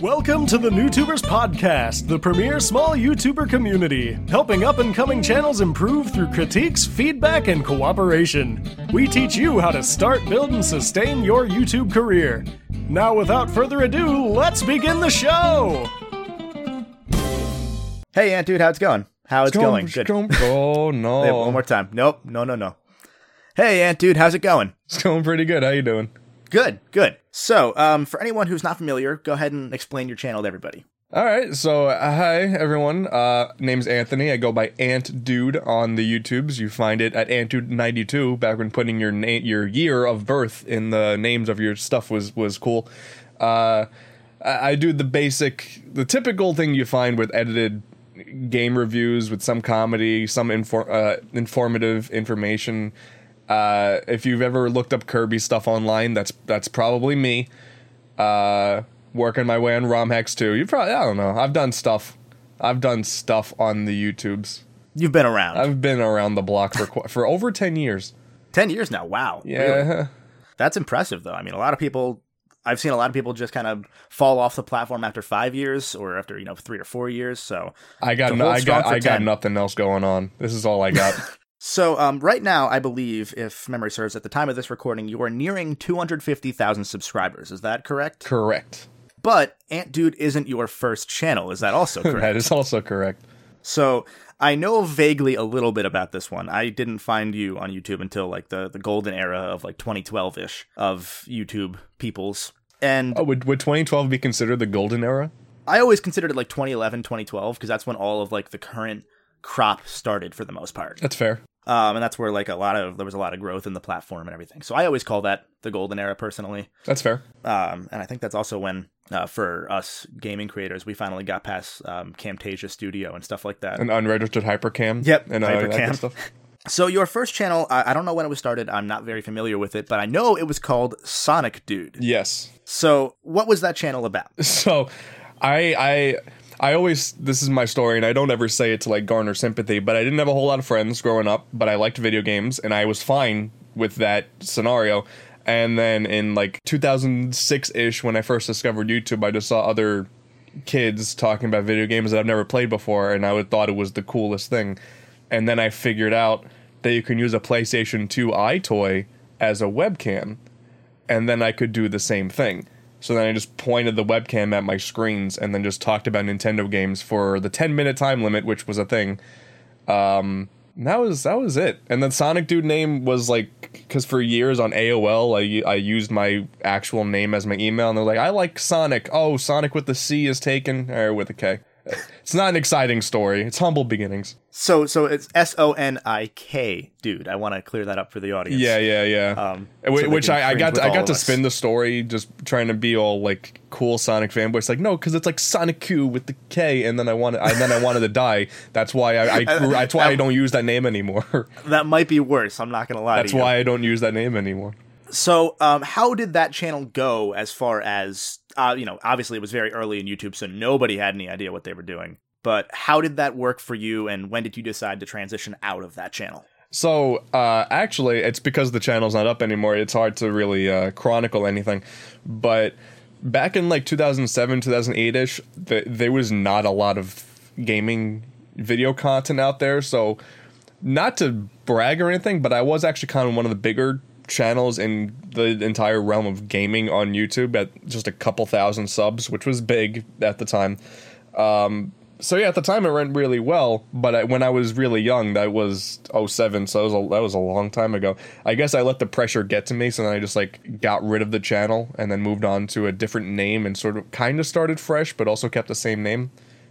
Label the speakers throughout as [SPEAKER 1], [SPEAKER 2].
[SPEAKER 1] Welcome to the NewTubers Podcast, the premier small YouTuber community, helping up and coming channels improve through critiques, feedback, and cooperation. We teach you how to start, build, and sustain your YouTube career. Now, without further ado, let's begin the show!
[SPEAKER 2] Hey, Ant Dude, how's it going? How it's going? Good.
[SPEAKER 3] going- Oh no,
[SPEAKER 2] one more time. Nope. No, no, no. Hey, Ant Dude, how's it going?
[SPEAKER 3] it's going pretty good. How you doing?
[SPEAKER 2] Good, good. So, um, for anyone who's not familiar, go ahead and explain your channel to everybody.
[SPEAKER 3] All right, so uh, hi everyone. Uh, name's Anthony. I go by Ant Dude on the YouTubes. You find it at Ant Dude ninety two. Back when putting your name, your year of birth in the names of your stuff was was cool. Uh, I, I do the basic, the typical thing you find with edited game reviews with some comedy, some infor- uh, informative information. Uh, if you've ever looked up Kirby stuff online, that's that's probably me. Uh, working my way on ROM hacks too. You probably I don't know. I've done stuff. I've done stuff on the YouTubes.
[SPEAKER 2] You've been around
[SPEAKER 3] I've been around the block for qu- for over ten years.
[SPEAKER 2] ten years now. Wow.
[SPEAKER 3] Yeah,
[SPEAKER 2] Really? That's impressive, though. I mean, a lot of people. I've seen a lot of people just kind of fall off the platform after five years or after you know three or four years. So,
[SPEAKER 3] I got no, I got I got nothing else going on. This is all I got.
[SPEAKER 2] so um, right now, I believe, if memory serves, at the time of this recording, you are nearing two hundred fifty thousand subscribers. Is that correct?
[SPEAKER 3] correct.
[SPEAKER 2] But Ant Dude isn't your first channel. Is that also correct?
[SPEAKER 3] That is also correct.
[SPEAKER 2] So I know vaguely a little bit about this one. I didn't find you on YouTube until like the, the golden era of like 2012 ish of YouTube peoples. And
[SPEAKER 3] Oh, would would 2012 be considered the golden era?
[SPEAKER 2] I always considered it like 2011, 2012 because that's when all of like the current crop started for the most part.
[SPEAKER 3] That's fair.
[SPEAKER 2] Um, and that's where like a lot of there was a lot of growth in the platform and everything. So I always call that the golden era personally.
[SPEAKER 3] That's fair.
[SPEAKER 2] Um, and I think that's also when uh, for us gaming creators we finally got past um, Camtasia Studio and stuff like that.
[SPEAKER 3] An unregistered hypercam.
[SPEAKER 2] Yep,
[SPEAKER 3] and uh,
[SPEAKER 2] hypercam.
[SPEAKER 3] stuff.
[SPEAKER 2] So your first channel, I, I don't know when it was started. I'm not very familiar with it, but I know it was called Sonic Dude.
[SPEAKER 3] Yes.
[SPEAKER 2] So what was that channel about?
[SPEAKER 3] So, I I I always this is my story, and I don't ever say it to like garner sympathy, but I didn't have a whole lot of friends growing up, but I liked video games, and I was fine with that scenario. And then in like 2006 ish, when I first discovered YouTube, I just saw other kids talking about video games that I've never played before, and I would thought it was the coolest thing. And then I figured out that you can use a PlayStation 2 EyeToy as a webcam, and then I could do the same thing. So then I just pointed the webcam at my screens and then just talked about Nintendo games for the 10 minute time limit, which was a thing. Um, that was that was it. And then Sonic Dude name was like because for years on AOL I I used my actual name as my email, and they're like, I like Sonic. Oh, Sonic with the C is taken or with a K. It's not an exciting story. It's humble beginnings.
[SPEAKER 2] So so it's S O N I K Dude. I want to clear that up for the audience.
[SPEAKER 3] Yeah, yeah, yeah.
[SPEAKER 2] Um, so
[SPEAKER 3] which I, I got to, I got to
[SPEAKER 2] us.
[SPEAKER 3] spin the story, just trying to be all like cool Sonic fanboy. It's like no, because it's like Sonic Q with the K, and then I wanted, and then I wanted to die. That's why I, I that's why I don't use that name anymore.
[SPEAKER 2] That might be worse. I'm not gonna lie.
[SPEAKER 3] that's
[SPEAKER 2] to you.
[SPEAKER 3] why I don't use that name anymore.
[SPEAKER 2] So, um, how did that channel go as far as, uh, you know, obviously it was very early in YouTube, so nobody had any idea what they were doing. But how did that work for you, and when did you decide to transition out of that channel?
[SPEAKER 3] So uh, actually, it's because the channel's not up anymore. It's hard to really uh, chronicle anything. But back in like 2007, 2008 ish, th- there was not a lot of gaming video content out there. So not to brag or anything, but I was actually kind of one of the bigger channels in the entire realm of gaming on YouTube at just a couple thousand subs, which was big at the time. Um, so yeah, at the time it went really well, but I, when I was really young, that was 07, so that was, a, that was a long time ago. I guess I let the pressure get to me, so then I just like got rid of the channel and then moved on to a different name and sort of kind of started fresh, but also kept the same name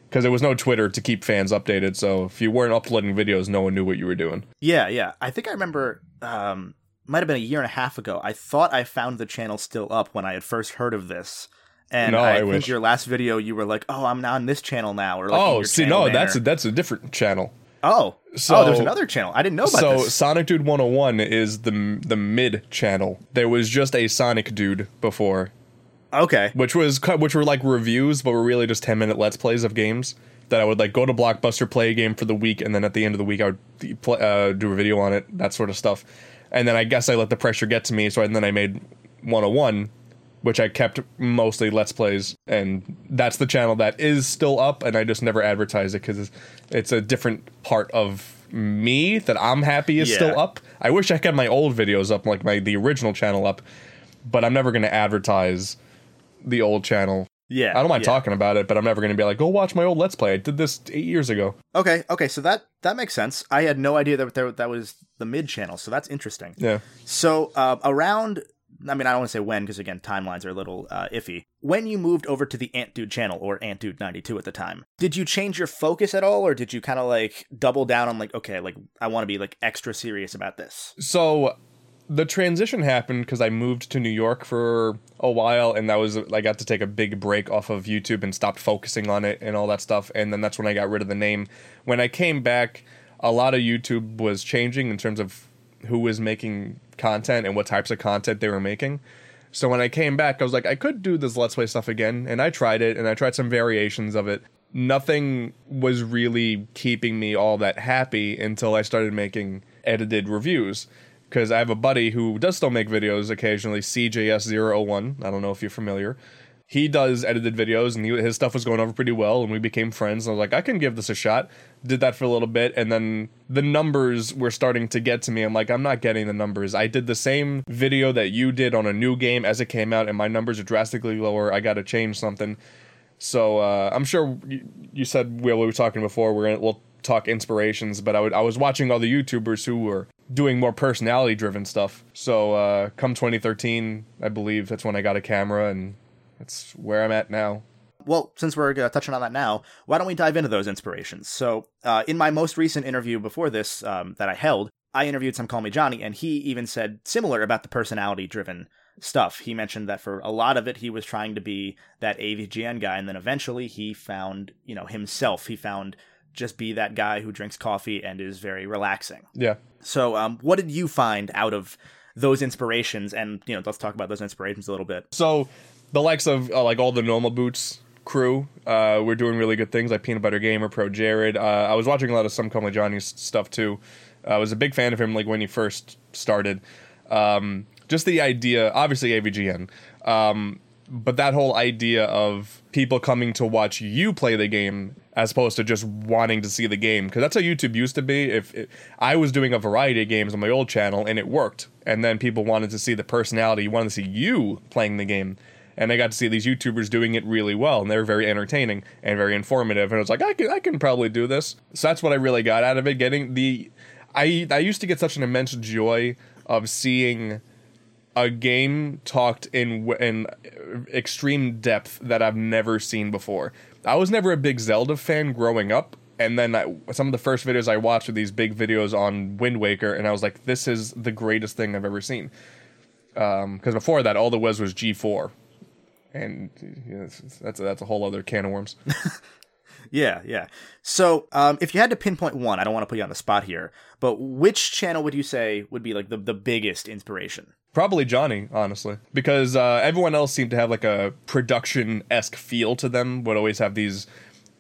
[SPEAKER 3] because there was no Twitter to keep fans updated. So if you weren't uploading videos, no one knew what you were doing.
[SPEAKER 2] Yeah, yeah. I think I remember, um, might have been a year and a half ago. I thought I found the channel still up when I had first heard of this. And
[SPEAKER 3] No,
[SPEAKER 2] I,
[SPEAKER 3] I
[SPEAKER 2] think
[SPEAKER 3] wish.
[SPEAKER 2] your last video, you were like, "Oh, I'm on this channel now," or like,
[SPEAKER 3] oh, see, no, that's a, that's a different channel.
[SPEAKER 2] oh,
[SPEAKER 3] So-
[SPEAKER 2] oh, there's another channel. I didn't know about
[SPEAKER 3] so
[SPEAKER 2] this.
[SPEAKER 3] Sonic Dude 101 is the the mid channel. There was just a Sonic Dude before,
[SPEAKER 2] Okay,
[SPEAKER 3] which was which were like reviews, but were really just 10 minute let's plays of games that I would like go to Blockbuster, play a game for the week, and then at the end of the week I would pl- uh, do a video on it, that sort of stuff. And then I guess I let the pressure get to me, so and then I made 101, which I kept mostly Let's Plays, and that's the channel that is still up, and I just never advertise it because it's, it's a different part of me that I'm happy is
[SPEAKER 2] Yeah.
[SPEAKER 3] still up. I wish I kept my old videos up, like my the original channel up, but I'm never going to advertise the old channel.
[SPEAKER 2] Yeah.
[SPEAKER 3] I don't mind
[SPEAKER 2] yeah.
[SPEAKER 3] talking about it, but I'm never going to be like, go watch my old Let's Play. I did this eight years ago.
[SPEAKER 2] Okay, okay, so that that makes sense. I had no idea that there, that was the mid channel, so that's interesting.
[SPEAKER 3] Yeah.
[SPEAKER 2] So uh, around, I mean, I don't want to say when because again, timelines are a little uh, iffy. When you moved over to the Ant Dude channel or Ant Dude ninety two at the time, did you change your focus at all, or did you kind of like double down on like, okay, like I want to be like extra serious about this?
[SPEAKER 3] So the transition happened because I moved to New York for a while, and that was I got to take a big break off of YouTube and stopped focusing on it and all that stuff. And then that's when I got rid of the name. When I came back, a lot of YouTube was changing in terms of who was making content and what types of content they were making. So when I came back, I was like, I could do this Let's Play stuff again, and I tried it, and I tried some variations of it. Nothing was really keeping me all that happy until I started making edited reviews. Because I have a buddy who does still make videos occasionally, CJS001. I don't know if you're familiar. He does edited videos, and he, his stuff was going over pretty well, and we became friends. And I was like, I can give this a shot. Did that for a little bit, and then the numbers were starting to get to me. I'm like, I'm not getting the numbers. I did the same video that you did on a new game as it came out, and my numbers are drastically lower. I got to change something. So uh, I'm sure you, you said we were talking before. We're gonna, we'll talk inspirations, but I would I was watching all the YouTubers who were doing more personality driven stuff. So uh, come 2013, I believe that's when I got a camera, and that's where I'm at now.
[SPEAKER 2] Well, since we're uh, touching on that now, why don't we dive into those inspirations? So, uh, in my most recent interview before this um, that I held, I interviewed some Call Me Johnny, and he even said similar about the personality driven stuff. He mentioned that for a lot of it, he was trying to be that AVGN guy, and then eventually he found, you know, himself. He found just be that guy who drinks coffee and is very relaxing.
[SPEAKER 3] Yeah.
[SPEAKER 2] So, um, what did you find out of those inspirations? And you know, let's talk about those inspirations a little bit.
[SPEAKER 3] So the likes of uh, like all the normal boots crew uh, were doing really good things like Peanut Butter Gamer, Pro Jared. Uh, I was watching a lot of some Call Me Johnny's stuff too. I was a big fan of him like when he first started. Um, just the idea, obviously AVGN, um, but that whole idea of people coming to watch you play the game as opposed to just wanting to see the game because that's how YouTube used to be. If, if I was doing a variety of games on my old channel and it worked, and then people wanted to see the personality, wanted to see you playing the game and I got to see these YouTubers doing it really well, and they were very entertaining and very informative. And I was like, I can, I can probably do this. So that's what I really got out of it. Getting the, I, I used to get such an immense joy of seeing a game talked in in extreme depth that I've never seen before. I was never a big Zelda fan growing up. And then I, some of the first videos I watched were these big videos on Wind Waker, and I was like, "This is the greatest thing I've ever seen." Because before that, all there was was G4, and you know, that's that's a, that's a whole other can of worms.
[SPEAKER 2] Yeah, yeah. So, um, if you had to pinpoint one, I don't want to put you on the spot here, but which channel would you say would be like the, the biggest inspiration?
[SPEAKER 3] Probably Johnny, honestly, because uh, everyone else seemed to have like a production esque feel to them. Would always have these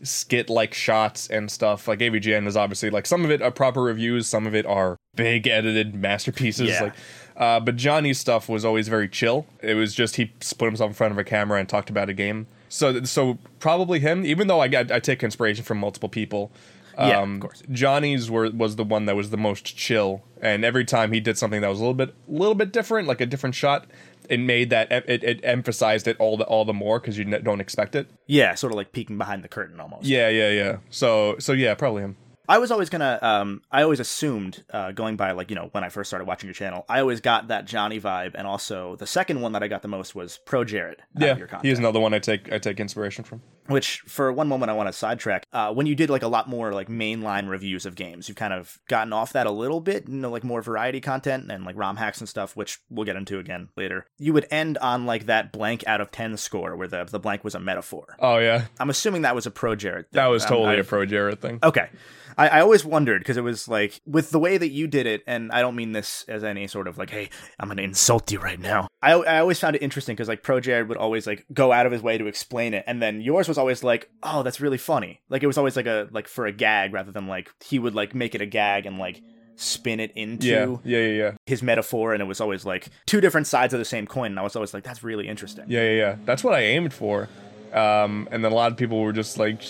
[SPEAKER 3] skit like shots and stuff. Like AVGN is obviously like some of it are proper reviews, some of it are big edited masterpieces.
[SPEAKER 2] Yeah.
[SPEAKER 3] Like, uh, but Johnny's stuff was always very chill. It was just he put himself in front of a camera and talked about a game. So, so probably him. Even though I got I take inspiration from multiple people.
[SPEAKER 2] Yeah,
[SPEAKER 3] Um,
[SPEAKER 2] of course.
[SPEAKER 3] Johnny's were, was the one that was the most chill, and every time he did something that was a little bit, little bit different, like a different shot, it made that it, it emphasized it all the all the more because you don't expect it.
[SPEAKER 2] Yeah, sort of like peeking behind the curtain almost.
[SPEAKER 3] Yeah, yeah, yeah. So, so yeah, probably him.
[SPEAKER 2] I was always gonna. Um, I always assumed, uh, going by like you know when I first started watching your channel, I always got that Johnny vibe, and also the second one that I got the most was Pro Jared.
[SPEAKER 3] Yeah,
[SPEAKER 2] your content.
[SPEAKER 3] he's another one I take I take inspiration from.
[SPEAKER 2] Which, for one moment, I want to sidetrack. Uh, when you did like a lot more like mainline reviews of games, you've kind of gotten off that a little bit, you know, like more variety content and like ROM hacks and stuff, which we'll get into again later. You would end on like that blank out of ten score, where the the blank was a metaphor.
[SPEAKER 3] Oh yeah,
[SPEAKER 2] I'm assuming that was a Pro Jared. Thing.
[SPEAKER 3] that was
[SPEAKER 2] Um,
[SPEAKER 3] totally
[SPEAKER 2] I've-
[SPEAKER 3] a pro Jared thing.
[SPEAKER 2] Okay. I, I always wondered because it was like with the way that you did it, and I don't mean this as any sort of like, hey, I'm gonna insult you right now. I, I always found it interesting because like Pro Jared would always like go out of his way to explain it, and then yours was always like, oh, that's really funny. Like it was always like a like for a gag rather than like he would like make it a gag and like spin it into
[SPEAKER 3] Yeah, yeah, yeah, yeah,
[SPEAKER 2] his metaphor, and it was always like two different sides of the same coin. And I was always like, that's really interesting.
[SPEAKER 3] yeah, yeah, yeah. That's what I aimed for. Um, and then a lot of people were just like,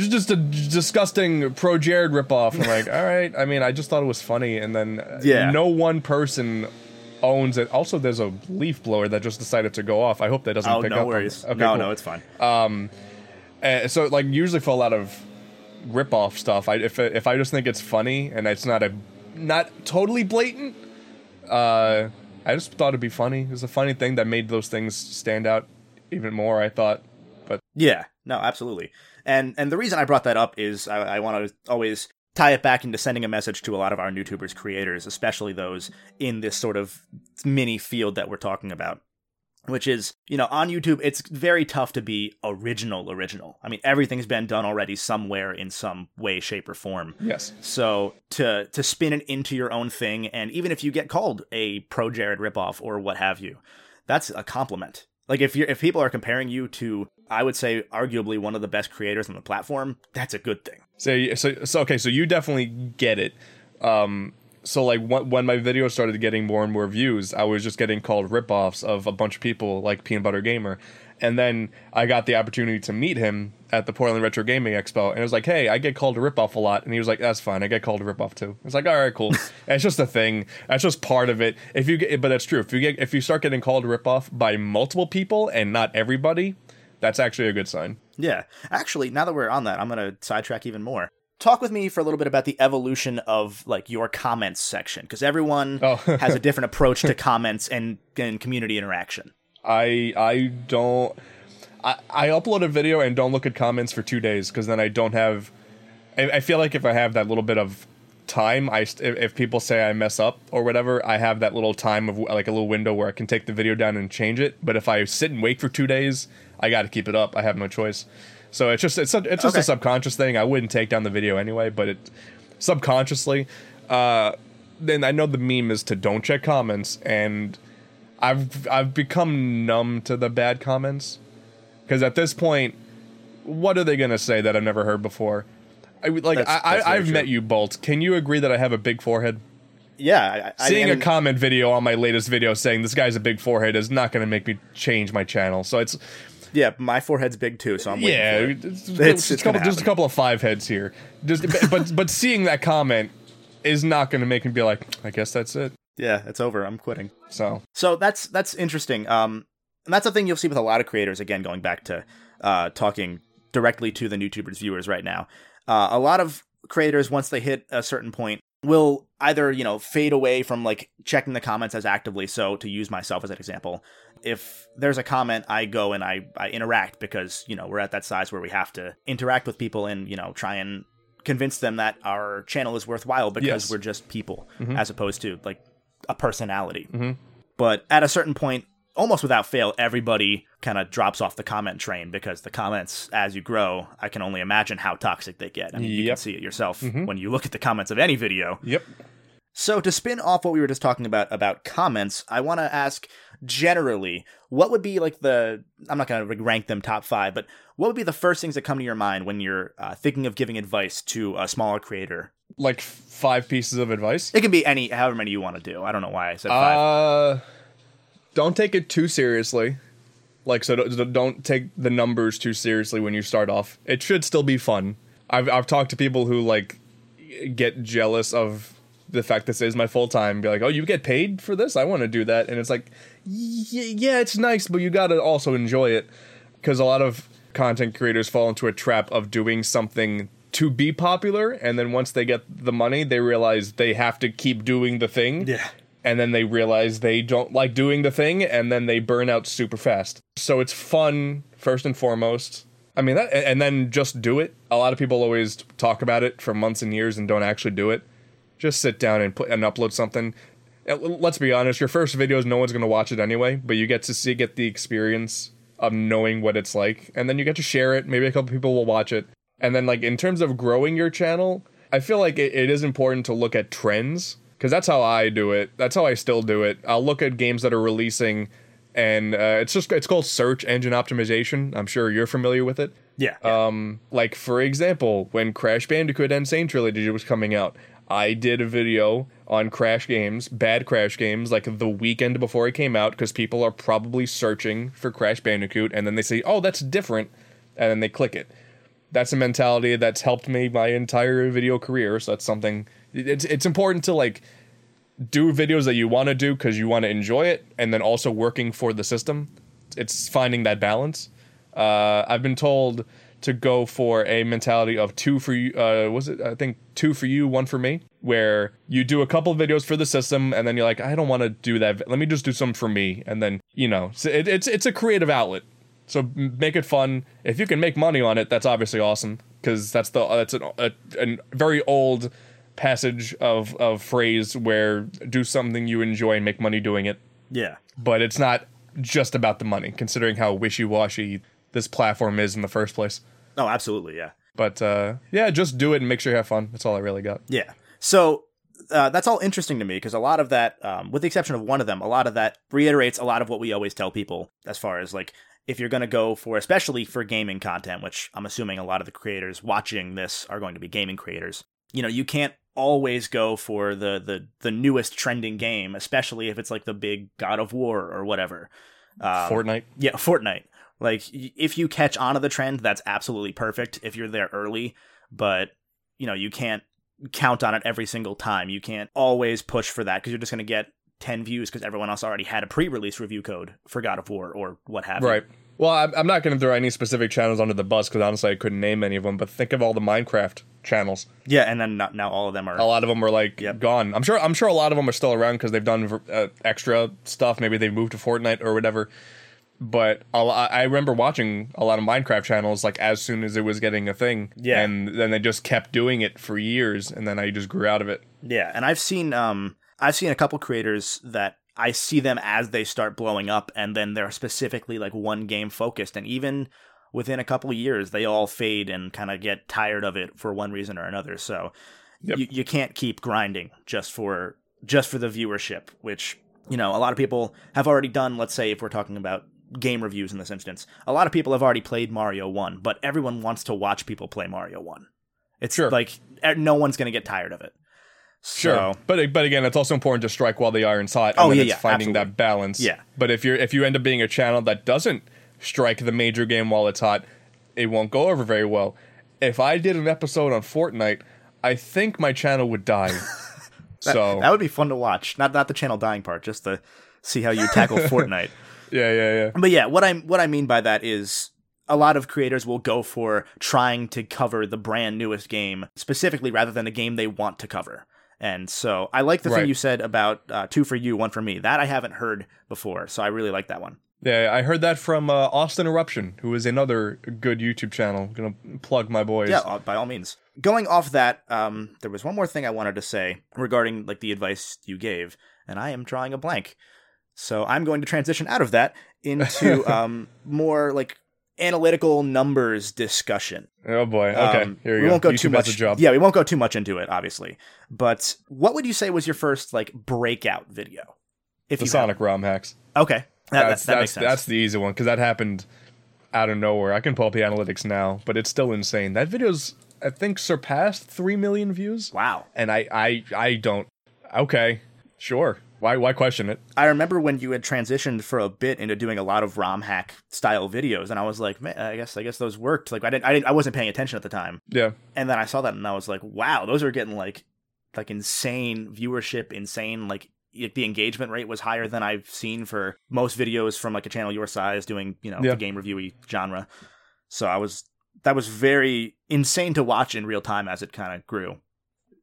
[SPEAKER 3] "You're just a disgusting pro Jared ripoff." I'm like, all right. I mean, I just thought it was funny, and then uh,
[SPEAKER 2] Yeah.
[SPEAKER 3] no one person owns it. Also, there's a leaf blower that just decided to go off. I hope that doesn't
[SPEAKER 2] Oh,
[SPEAKER 3] pick
[SPEAKER 2] no
[SPEAKER 3] up.
[SPEAKER 2] worries.
[SPEAKER 3] Okay,
[SPEAKER 2] no,
[SPEAKER 3] cool.
[SPEAKER 2] no, it's fine.
[SPEAKER 3] Uh, so like usually for a lot of rip off stuff, I if if I just think it's funny and it's not a not totally blatant, uh, I just thought it'd be funny. It was a funny thing that made those things stand out even more. I thought, but
[SPEAKER 2] Yeah, no, absolutely. And and the reason I brought that up is I, I want to always tie it back into sending a message to a lot of our YouTubers creators, especially those in this sort of mini field that we're talking about. Which is, you know, on YouTube, it's very tough to be original, original. I mean, everything's been done already somewhere in some way, shape, or form.
[SPEAKER 3] yes,
[SPEAKER 2] So to to spin it into your own thing, and even if you get called a pro Jared ripoff or what have you, that's a compliment. Like if you are if people are comparing you to, I would say arguably one of the best creators on the platform, that's a good thing.
[SPEAKER 3] so so so okay, so you definitely get it. Um, so like when, when my videos started getting more and more views, I was just getting called ripoffs of a bunch of people like Peanut Butter Gamer, and then I got the opportunity to meet him at the Portland Retro Gaming Expo, and it was like, hey, I get called a ripoff a lot, and he was like, that's fine, I get called a ripoff too. It's like, all right, cool. it's just a thing. That's just part of it. If you get, but that's true. If you get, if you start getting called a ripoff by multiple people and not everybody, that's actually a good sign.
[SPEAKER 2] Yeah. Actually, now that we're on that, I'm gonna sidetrack even more. Talk with me for a little bit about the evolution of like your comments section, because everyone
[SPEAKER 3] Oh.
[SPEAKER 2] has a different approach to comments and, and community interaction.
[SPEAKER 3] I I don't I, I upload a video and don't look at comments for two days because then I don't have I, I feel like if I have that little bit of time I if, if people say I mess up or whatever I have that little time of like a little window where I can take the video down and change it. But if I sit and wait for two days I got to keep it up. I have no choice. So it's just it's a, it's just
[SPEAKER 2] Okay.
[SPEAKER 3] a subconscious thing. I wouldn't take down the video anyway but it subconsciously uh then I know the meme is to don't check comments and I've I've become numb to the bad comments because at this point, what are they gonna say that I've never heard before? I like
[SPEAKER 2] that's,
[SPEAKER 3] I,
[SPEAKER 2] that's
[SPEAKER 3] I I've
[SPEAKER 2] true.
[SPEAKER 3] met you, Bolt. Can you agree that I have a big forehead?
[SPEAKER 2] Yeah, I,
[SPEAKER 3] Seeing
[SPEAKER 2] I
[SPEAKER 3] a comment video on my latest video saying this guy's a big forehead is not gonna make me change my channel. So it's
[SPEAKER 2] yeah, my forehead's big too, so I'm waiting
[SPEAKER 3] yeah,
[SPEAKER 2] for it.
[SPEAKER 3] it's,
[SPEAKER 2] It's-
[SPEAKER 3] it's,
[SPEAKER 2] it's
[SPEAKER 3] couple, just a couple of five heads here. Just but- but but seeing that comment is not gonna make me be like, I guess that's it.
[SPEAKER 2] Yeah, it's over. I'm quitting.
[SPEAKER 3] So
[SPEAKER 2] So that's that's interesting. Um, and that's the thing you'll see with a lot of creators. Again, going back to uh, talking directly to the YouTubers viewers right now, uh, a lot of creators once they hit a certain point will either you know fade away from like checking the comments as actively. So to use myself as an example, if there's a comment, I go and I I interact because you know we're at that size where we have to interact with people and you know try and convince them that our channel is worthwhile because
[SPEAKER 3] Yes.
[SPEAKER 2] we're just people as opposed to like a personality. But at a certain point, almost without fail, everybody kind of drops off the comment train because the comments, as you grow, I can only imagine how toxic they get. I mean, you can see it yourself when you look at the comments of any video.
[SPEAKER 3] yep.
[SPEAKER 2] So, to spin off what we were just talking about about comments, I want to ask generally, what would be like the I'm not going to rank them top five, but what would be the first things that come to your mind when you're uh, thinking of giving advice to a smaller creator?
[SPEAKER 3] Like five pieces of advice.
[SPEAKER 2] It can be any, however many you want to do. I don't know why I said five.
[SPEAKER 3] Uh, don't take it too seriously. Like, so don't, take the numbers too seriously when you start off. It should still be fun. I've I've talked to people who like get jealous of the fact this is my full time. Be like, oh, you get paid for this? I want to do that. And it's like, yeah, it's nice, but you got to also enjoy it because a lot of content creators fall into a trap of doing something to be popular, and then once they get the money, they realize they have to keep doing the thing
[SPEAKER 2] yeah.
[SPEAKER 3] And then they realize they don't like doing the thing and then they burn out super fast. So it's fun first and foremost. I mean that and then just do it. A lot of people always talk about it for months and years and don't actually do it. Just sit down and put and upload something. Let's be honest your first videos no one's going to watch it anyway but you get to see get the experience of knowing what it's like. And then you get to share it. Maybe a couple people will watch it. And then like in terms of growing your channel i feel like it, it is important to look at trends because that's how i do it that's how i still do it i'll look at games that are releasing and uh, it's just it's called search engine optimization i'm sure you're familiar with it
[SPEAKER 2] Yeah.
[SPEAKER 3] um, like for example, when Crash Bandicoot N. Sane Trilogy was coming out, I did a video on crash games, bad crash games, like the weekend before it came out, because people are probably searching for Crash Bandicoot, and then they say, "Oh, that's different," and then they click it. That's a mentality that's helped me my entire video career. So that's something. It's it's important to like do videos that you want to do because you want to enjoy it, and then also working for the system. It's finding that balance. Uh, I've been told to go for a mentality of two for you. Uh, was it? I think two for you, one for me, where you do a couple videos for the system, and then you're like, I don't want to do that. Let me just do some for me, and then you know, so it, it's it's a creative outlet. So make it fun. If you can make money on it, that's obviously awesome because that's the that's an, a, a very old passage of of phrase where do something you enjoy and make money doing it.
[SPEAKER 2] Yeah.
[SPEAKER 3] But it's not just about the money, considering how wishy washy this platform is in the first place.
[SPEAKER 2] Oh, absolutely. Yeah.
[SPEAKER 3] But uh, yeah, just do it and make sure you have fun. That's all I really got.
[SPEAKER 2] Yeah. So uh, that's all interesting to me because a lot of that, um, with the exception of one of them, a lot of that reiterates a lot of what we always tell people as far as like if you're going to go for, especially for gaming content, which I'm assuming a lot of the creators watching this are going to be gaming creators. You know, you can't always go for the the the newest trending game, especially if it's like the big God of War or whatever.
[SPEAKER 3] Um, Fortnite.
[SPEAKER 2] Yeah, Fortnite. Like if you catch on to the trend, that's absolutely perfect if you're there early, but you know, you can't count on it every single time. You can't always push for that because you're just going to get 10 views because everyone else already had a pre-release review code for God of War or what have you.
[SPEAKER 3] Right. Well, I'm not going to throw any specific channels under the bus because honestly, I couldn't name any of them. But think of all the Minecraft channels.
[SPEAKER 2] Yeah, and then not, now all of them are.
[SPEAKER 3] A lot of them are like yep. gone. I'm sure. I'm sure a lot of them are still around because they've done uh, extra stuff. Maybe they've moved to Fortnite or whatever but I remember watching a lot of Minecraft channels like as soon as it was getting a thing.
[SPEAKER 2] Yeah.
[SPEAKER 3] And then they just kept doing it for years and then I just grew out of it.
[SPEAKER 2] Yeah. And I've seen um I've seen a couple creators that I see them as they start blowing up and then they're specifically like one game focused and even within a couple of years they all fade and kind of get tired of it for one reason or another. So yep. you, you can't keep grinding just for just for the viewership, which you know, a lot of people have already done, let's say if we're talking about game reviews in this instance. A lot of people have already played Mario 1, but everyone wants to watch people play Mario 1. It's sure. like no one's going to get tired of it.
[SPEAKER 3] Sure, so, but but again, it's also important to strike while the iron's hot. And
[SPEAKER 2] oh yeah,
[SPEAKER 3] it's
[SPEAKER 2] yeah,
[SPEAKER 3] finding
[SPEAKER 2] absolutely.
[SPEAKER 3] that balance.
[SPEAKER 2] Yeah,
[SPEAKER 3] but if you're if you end up being a channel that doesn't strike the major game while it's hot, it won't go over very well. If I did an episode on Fortnite, I think my channel would die.
[SPEAKER 2] that,
[SPEAKER 3] so
[SPEAKER 2] that would be fun to watch. Not not the channel dying part, just to see how you tackle Fortnite.
[SPEAKER 3] Yeah, yeah, yeah.
[SPEAKER 2] But yeah, what I what I mean by that is a lot of creators will go for trying to cover the brand newest game specifically rather than a game they want to cover. And so I like the right. thing you said about uh, two for you, one for me. That I haven't heard before, so I really like that one.
[SPEAKER 3] Yeah, I heard that from uh, Austin Eruption, who is another good YouTube channel. gonna plug my boys.
[SPEAKER 2] Yeah, uh, by all means. Going off that, um, there was one more thing I wanted to say regarding like the advice you gave, and I am drawing a blank. So I'm going to transition out of that into um, more like analytical numbers discussion.
[SPEAKER 3] Oh boy. Okay. Um, Here we,
[SPEAKER 2] won't go
[SPEAKER 3] YouTube
[SPEAKER 2] too much. Yeah, we won't go too much into it, obviously. But what would you say was your first like breakout video?
[SPEAKER 3] If the Sonic ROM hacks.
[SPEAKER 2] Okay,
[SPEAKER 3] that,
[SPEAKER 2] that's, that, that
[SPEAKER 3] that's, that's the easy one because that happened out of nowhere. I can pull up the analytics now, but it's still insane. That video's I think surpassed three million views.
[SPEAKER 2] Wow.
[SPEAKER 3] And I I I don't. Okay, sure. Why why question it?
[SPEAKER 2] I remember when you had transitioned for a bit into doing a lot of ROM hack style videos, and I was like, man, I guess I guess those worked. Like I didn't I didn't I wasn't paying attention at the time.
[SPEAKER 3] Yeah.
[SPEAKER 2] And then I saw that, and I was like, wow, those are getting like like insane viewership, insane like the engagement rate was higher than I've seen for most videos from like a channel your size doing you know yeah. the game reviewy genre. So I was that was very insane to watch in real time as it kind of grew.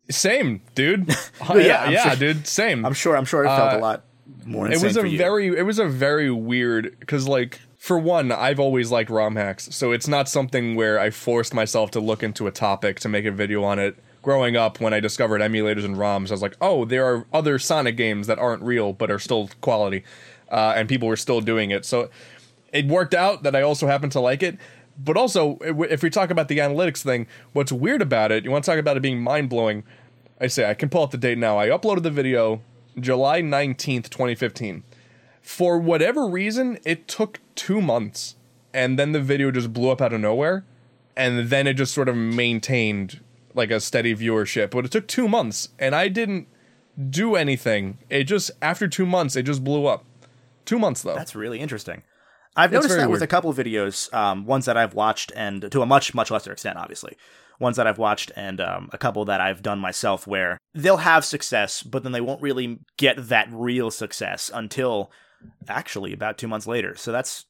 [SPEAKER 3] Same, dude.
[SPEAKER 2] yeah, yeah,
[SPEAKER 3] yeah
[SPEAKER 2] sure,
[SPEAKER 3] dude. Same.
[SPEAKER 2] I'm sure. I'm sure it felt uh, a lot more.
[SPEAKER 3] It was a very. It was a very weird because, like, for one, I've always liked ROM hacks, so it's not something where I forced myself to look into a topic to make a video on it. Growing up, when I discovered emulators and ROMs, I was like, "Oh, there are other Sonic games that aren't real but are still quality," uh, and people were still doing it. So it worked out that I also happened to like it. But also, if we talk about the analytics thing, what's weird about it, you want to talk about it being mind blowing. I say, I can pull up the date now. I uploaded the video July 19th, 2015. For whatever reason, it took two months, and then the video just blew up out of nowhere, and then it just sort of maintained like a steady viewership, but it took two months, and I didn't do anything. It just after two months, it just blew up. Two months though.
[SPEAKER 2] That's really interesting. I've noticed
[SPEAKER 3] very
[SPEAKER 2] that with a couple of videos, um, ones that I've watched, and to a much much lesser extent, obviously, ones that I've watched, and um, a couple that I've done myself, where they'll have success, but then they won't really get that real success until actually about two months later. So that's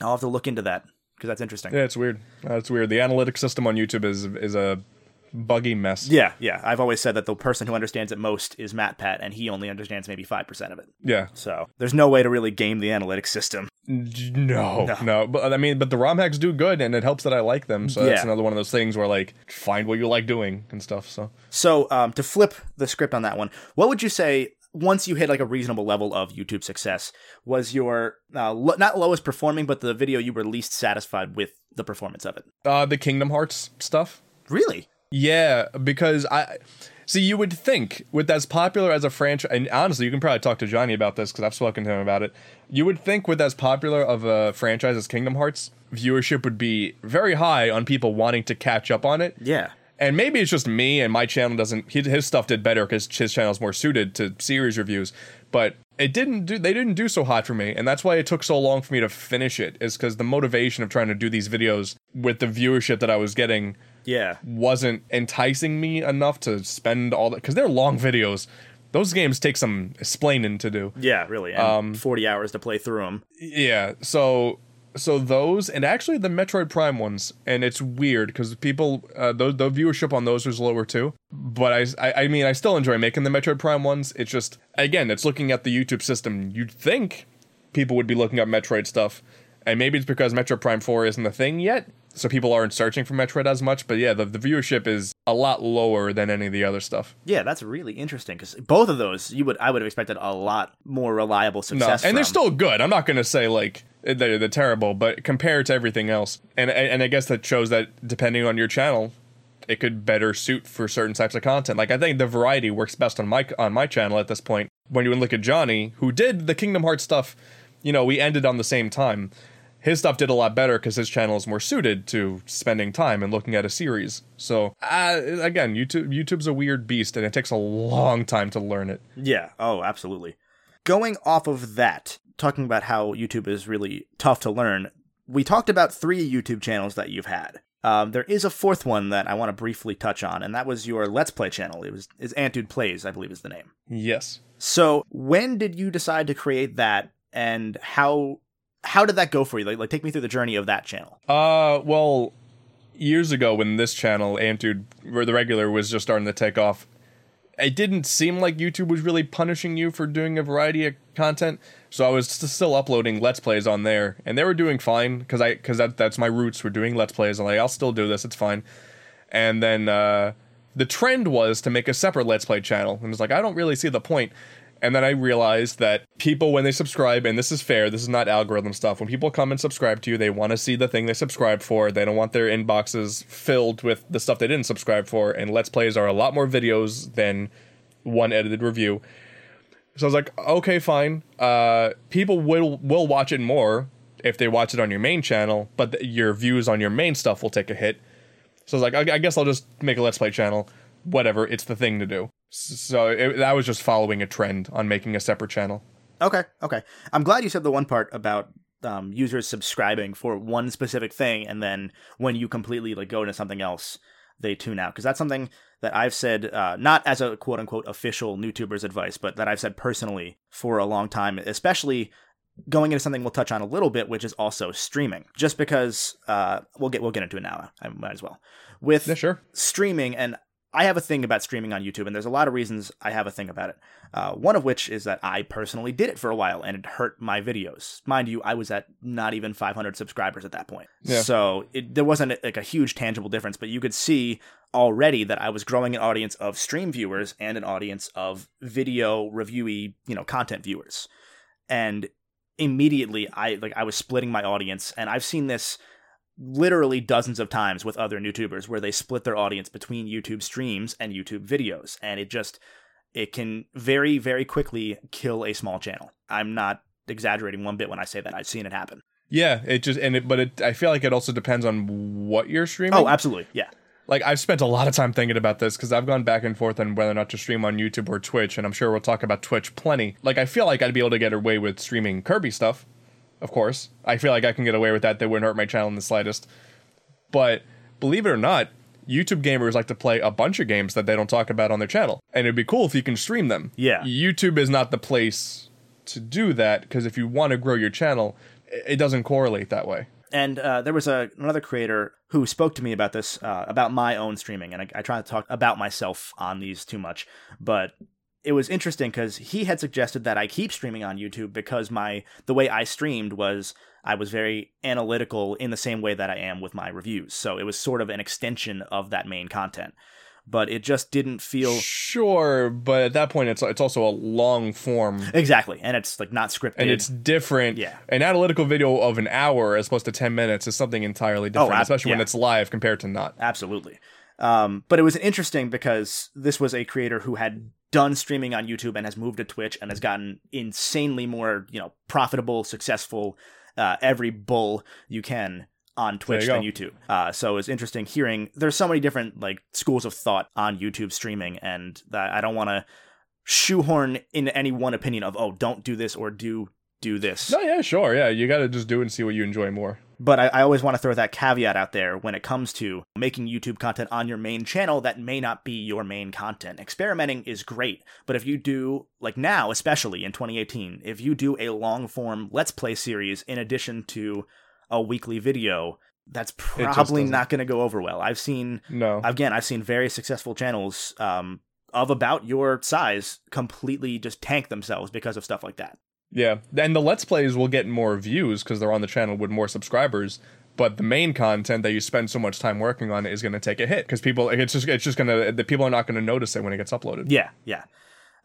[SPEAKER 2] I'll have to look into that because that's interesting.
[SPEAKER 3] yeah, it's weird. That's weird. The analytics system on YouTube is is a buggy mess.
[SPEAKER 2] Yeah, yeah. I've always said that the person who understands it most is MatPat, and he only understands maybe five percent of it.
[SPEAKER 3] Yeah.
[SPEAKER 2] So there's no way to really game the analytics system.
[SPEAKER 3] No, no, But I mean, but the ROM hacks do good, and it helps that I like them. So that's another one of those things where like find what you like doing and stuff. So
[SPEAKER 2] So um, to flip the script on that one, what would you say once you hit like a reasonable level of YouTube success was your uh, lo- not lowest performing, but the video you were least satisfied with the performance of it?
[SPEAKER 3] uh, the Kingdom Hearts stuff.
[SPEAKER 2] Really?
[SPEAKER 3] Yeah, because I see. You would think with as popular as a franchise, and honestly, you can probably talk to Johnny about this because I've spoken to him about it. You would think with as popular of a franchise as Kingdom Hearts, viewership would be very high on people wanting to catch up on it.
[SPEAKER 2] Yeah.
[SPEAKER 3] And maybe it's just me, and my channel doesn't. His, his stuff did better because his channel is more suited to series reviews. But it didn't do. They didn't do so hot for me, and that's why it took so long for me to finish it. Is because the motivation of trying to do these videos with the viewership that I was getting
[SPEAKER 2] Yeah.
[SPEAKER 3] wasn't enticing me enough to spend all that because they're long videos. Those games take some explaining to do.
[SPEAKER 2] Yeah, really. And 40 hours to play through them.
[SPEAKER 3] Yeah, so so those and actually the Metroid Prime ones, and it's weird because people uh, the the viewership on those was lower too. But I, I I mean I still enjoy making the Metroid Prime ones. It's just again it's looking at the YouTube system. You'd think people would be looking up Metroid stuff, and maybe it's because Metroid Prime Four isn't a thing yet, so people aren't searching for Metroid as much. But yeah, the the viewership is a lot lower than any of the other stuff.
[SPEAKER 2] Yeah, that's really interesting because both of those you would I would have expected a lot more reliable success.
[SPEAKER 3] No, and they're still good. I'm not going to say like they're, they're terrible, but compared to everything else, and and I guess that shows that depending on your channel, it could better suit for certain types of content. Like I think the variety works best on my on my channel at this point. When you look at Johnny, who did the Kingdom Hearts stuff, you know, we ended on the same time. His stuff did a lot better because his channel is more suited to spending time and looking at a series. So uh, again, YouTube YouTube's a weird beast, and it takes a long time to learn it.
[SPEAKER 2] Yeah. Oh, absolutely. Going off of that, talking about how YouTube is really tough to learn, we talked about three YouTube channels that you've had. Um, there is a fourth one that I want to briefly touch on, and that was your Let's Play channel. It was is Ant Dude Plays, I believe, is the name.
[SPEAKER 3] Yes.
[SPEAKER 2] So, when did you decide to create that, and how how did that go for you? Like, like take me through the journey of that channel.
[SPEAKER 3] Uh, well, years ago when this channel, Ant Dude, where the regular was just starting to take off, it didn't seem like YouTube was really punishing you for doing a variety of content. So I was still uploading Let's Plays on there, and they were doing fine because I because that that's my roots. We're doing Let's Plays. I'm like, I'll still do this. It's fine. And then uh, the trend was to make a separate Let's Play channel, and it's like I don't really see the point. And then I realized that people, when they subscribe, and this is fair, this is not algorithm stuff. When people come and subscribe to you, they want to see the thing they subscribed for. They don't want their inboxes filled with the stuff they didn't subscribe for. And Let's Plays are a lot more videos than one edited review. So I was like, okay, fine. Uh, people will will watch it more if they watch it on your main channel, but th- your views on your main stuff will take a hit. So I was like, I, I guess I'll just make a Let's Play channel. Whatever, it's the thing to do. So it, that was just following a trend on making a separate channel.
[SPEAKER 2] Okay, okay. I'm glad you said the one part about um, users subscribing for one specific thing, and then when you completely like go into something else, they tune out. Because that's something that I've said, uh, not as a quote unquote official YouTuber's advice, but that I've said personally for a long time, especially going into something we'll touch on a little bit, which is also streaming. Just because uh, we'll get we'll get into it now. I might as well with
[SPEAKER 3] Yeah, sure.
[SPEAKER 2] streaming and I have a thing about streaming on YouTube, and there's a lot of reasons I have a thing about it. Uh, one of which is that I personally did it for a while, and it hurt my videos. Mind you, I was at not even 500 subscribers at that point,
[SPEAKER 3] Yeah.
[SPEAKER 2] so it, there wasn't like a huge tangible difference. But you could see already that I was growing an audience of stream viewers and an audience of video reviewy, you know, content viewers, and immediately I like I was splitting my audience, and I've seen this literally dozens of times with other YouTubers where they split their audience between YouTube streams and YouTube videos and it just it can very very quickly kill a small channel. I'm not exaggerating one bit when I say that. I've seen it happen.
[SPEAKER 3] Yeah, it just and it, but it. I feel like it also depends on what you're streaming.
[SPEAKER 2] Oh, absolutely. Yeah.
[SPEAKER 3] like I've spent a lot of time thinking about this because I've gone back and forth on whether or not to stream on YouTube or Twitch, and I'm sure we'll talk about Twitch plenty. Like I feel like I'd be able to get away with streaming Kirby stuff, of course. I feel like I can get away with that. That wouldn't hurt my channel in the slightest. But believe it or not, YouTube gamers like to play a bunch of games that they don't talk about on their channel, and it'd be cool if you can stream them.
[SPEAKER 2] Yeah.
[SPEAKER 3] YouTube is not the place to do that because if you want to grow your channel, it doesn't correlate that way.
[SPEAKER 2] And uh, there was a, another creator who spoke to me about this, uh, about my own streaming. And I, I try to talk about myself on these too much, but it was interesting because he had suggested that I keep streaming on YouTube because my the way I streamed was I was very analytical in the same way that I am with my reviews. So it was sort of an extension of that main content but it just didn't feel
[SPEAKER 3] sure. But at that point, it's it's also a long form,
[SPEAKER 2] exactly, and it's like not scripted,
[SPEAKER 3] and it's different.
[SPEAKER 2] Yeah,
[SPEAKER 3] an analytical video of an hour as opposed to ten minutes is something entirely different, oh, ab- especially yeah. when it's live compared to not.
[SPEAKER 2] Absolutely. Um, but it was interesting because this was a creator who had done streaming on YouTube and has moved to Twitch and has gotten insanely more, you know, profitable, successful, uh, every bull you can on Twitch you than YouTube. Uh, so it's interesting hearing there's so many different like schools of thought on YouTube streaming, and that I don't want to shoehorn in any one opinion of oh don't do this or do do this.
[SPEAKER 3] No, yeah, sure, yeah, you got to just do it and see what you enjoy more.
[SPEAKER 2] But I, I always want to throw that caveat out there when it comes to making YouTube content on your main channel that may not be your main content. Experimenting is great, but if you do, like now, especially in 2018, if you do a long form Let's Play series in addition to a weekly video, that's probably not going to go over well. I've seen
[SPEAKER 3] no
[SPEAKER 2] again. I've seen very successful channels um, of about your size completely just tank themselves because of stuff like that.
[SPEAKER 3] Yeah, and the let's plays will get more views because they're on the channel with more subscribers. But the main content that you spend so much time working on is going to take a hit because people it's just it's just going to the people are not going to notice it when it gets uploaded.
[SPEAKER 2] Yeah, yeah,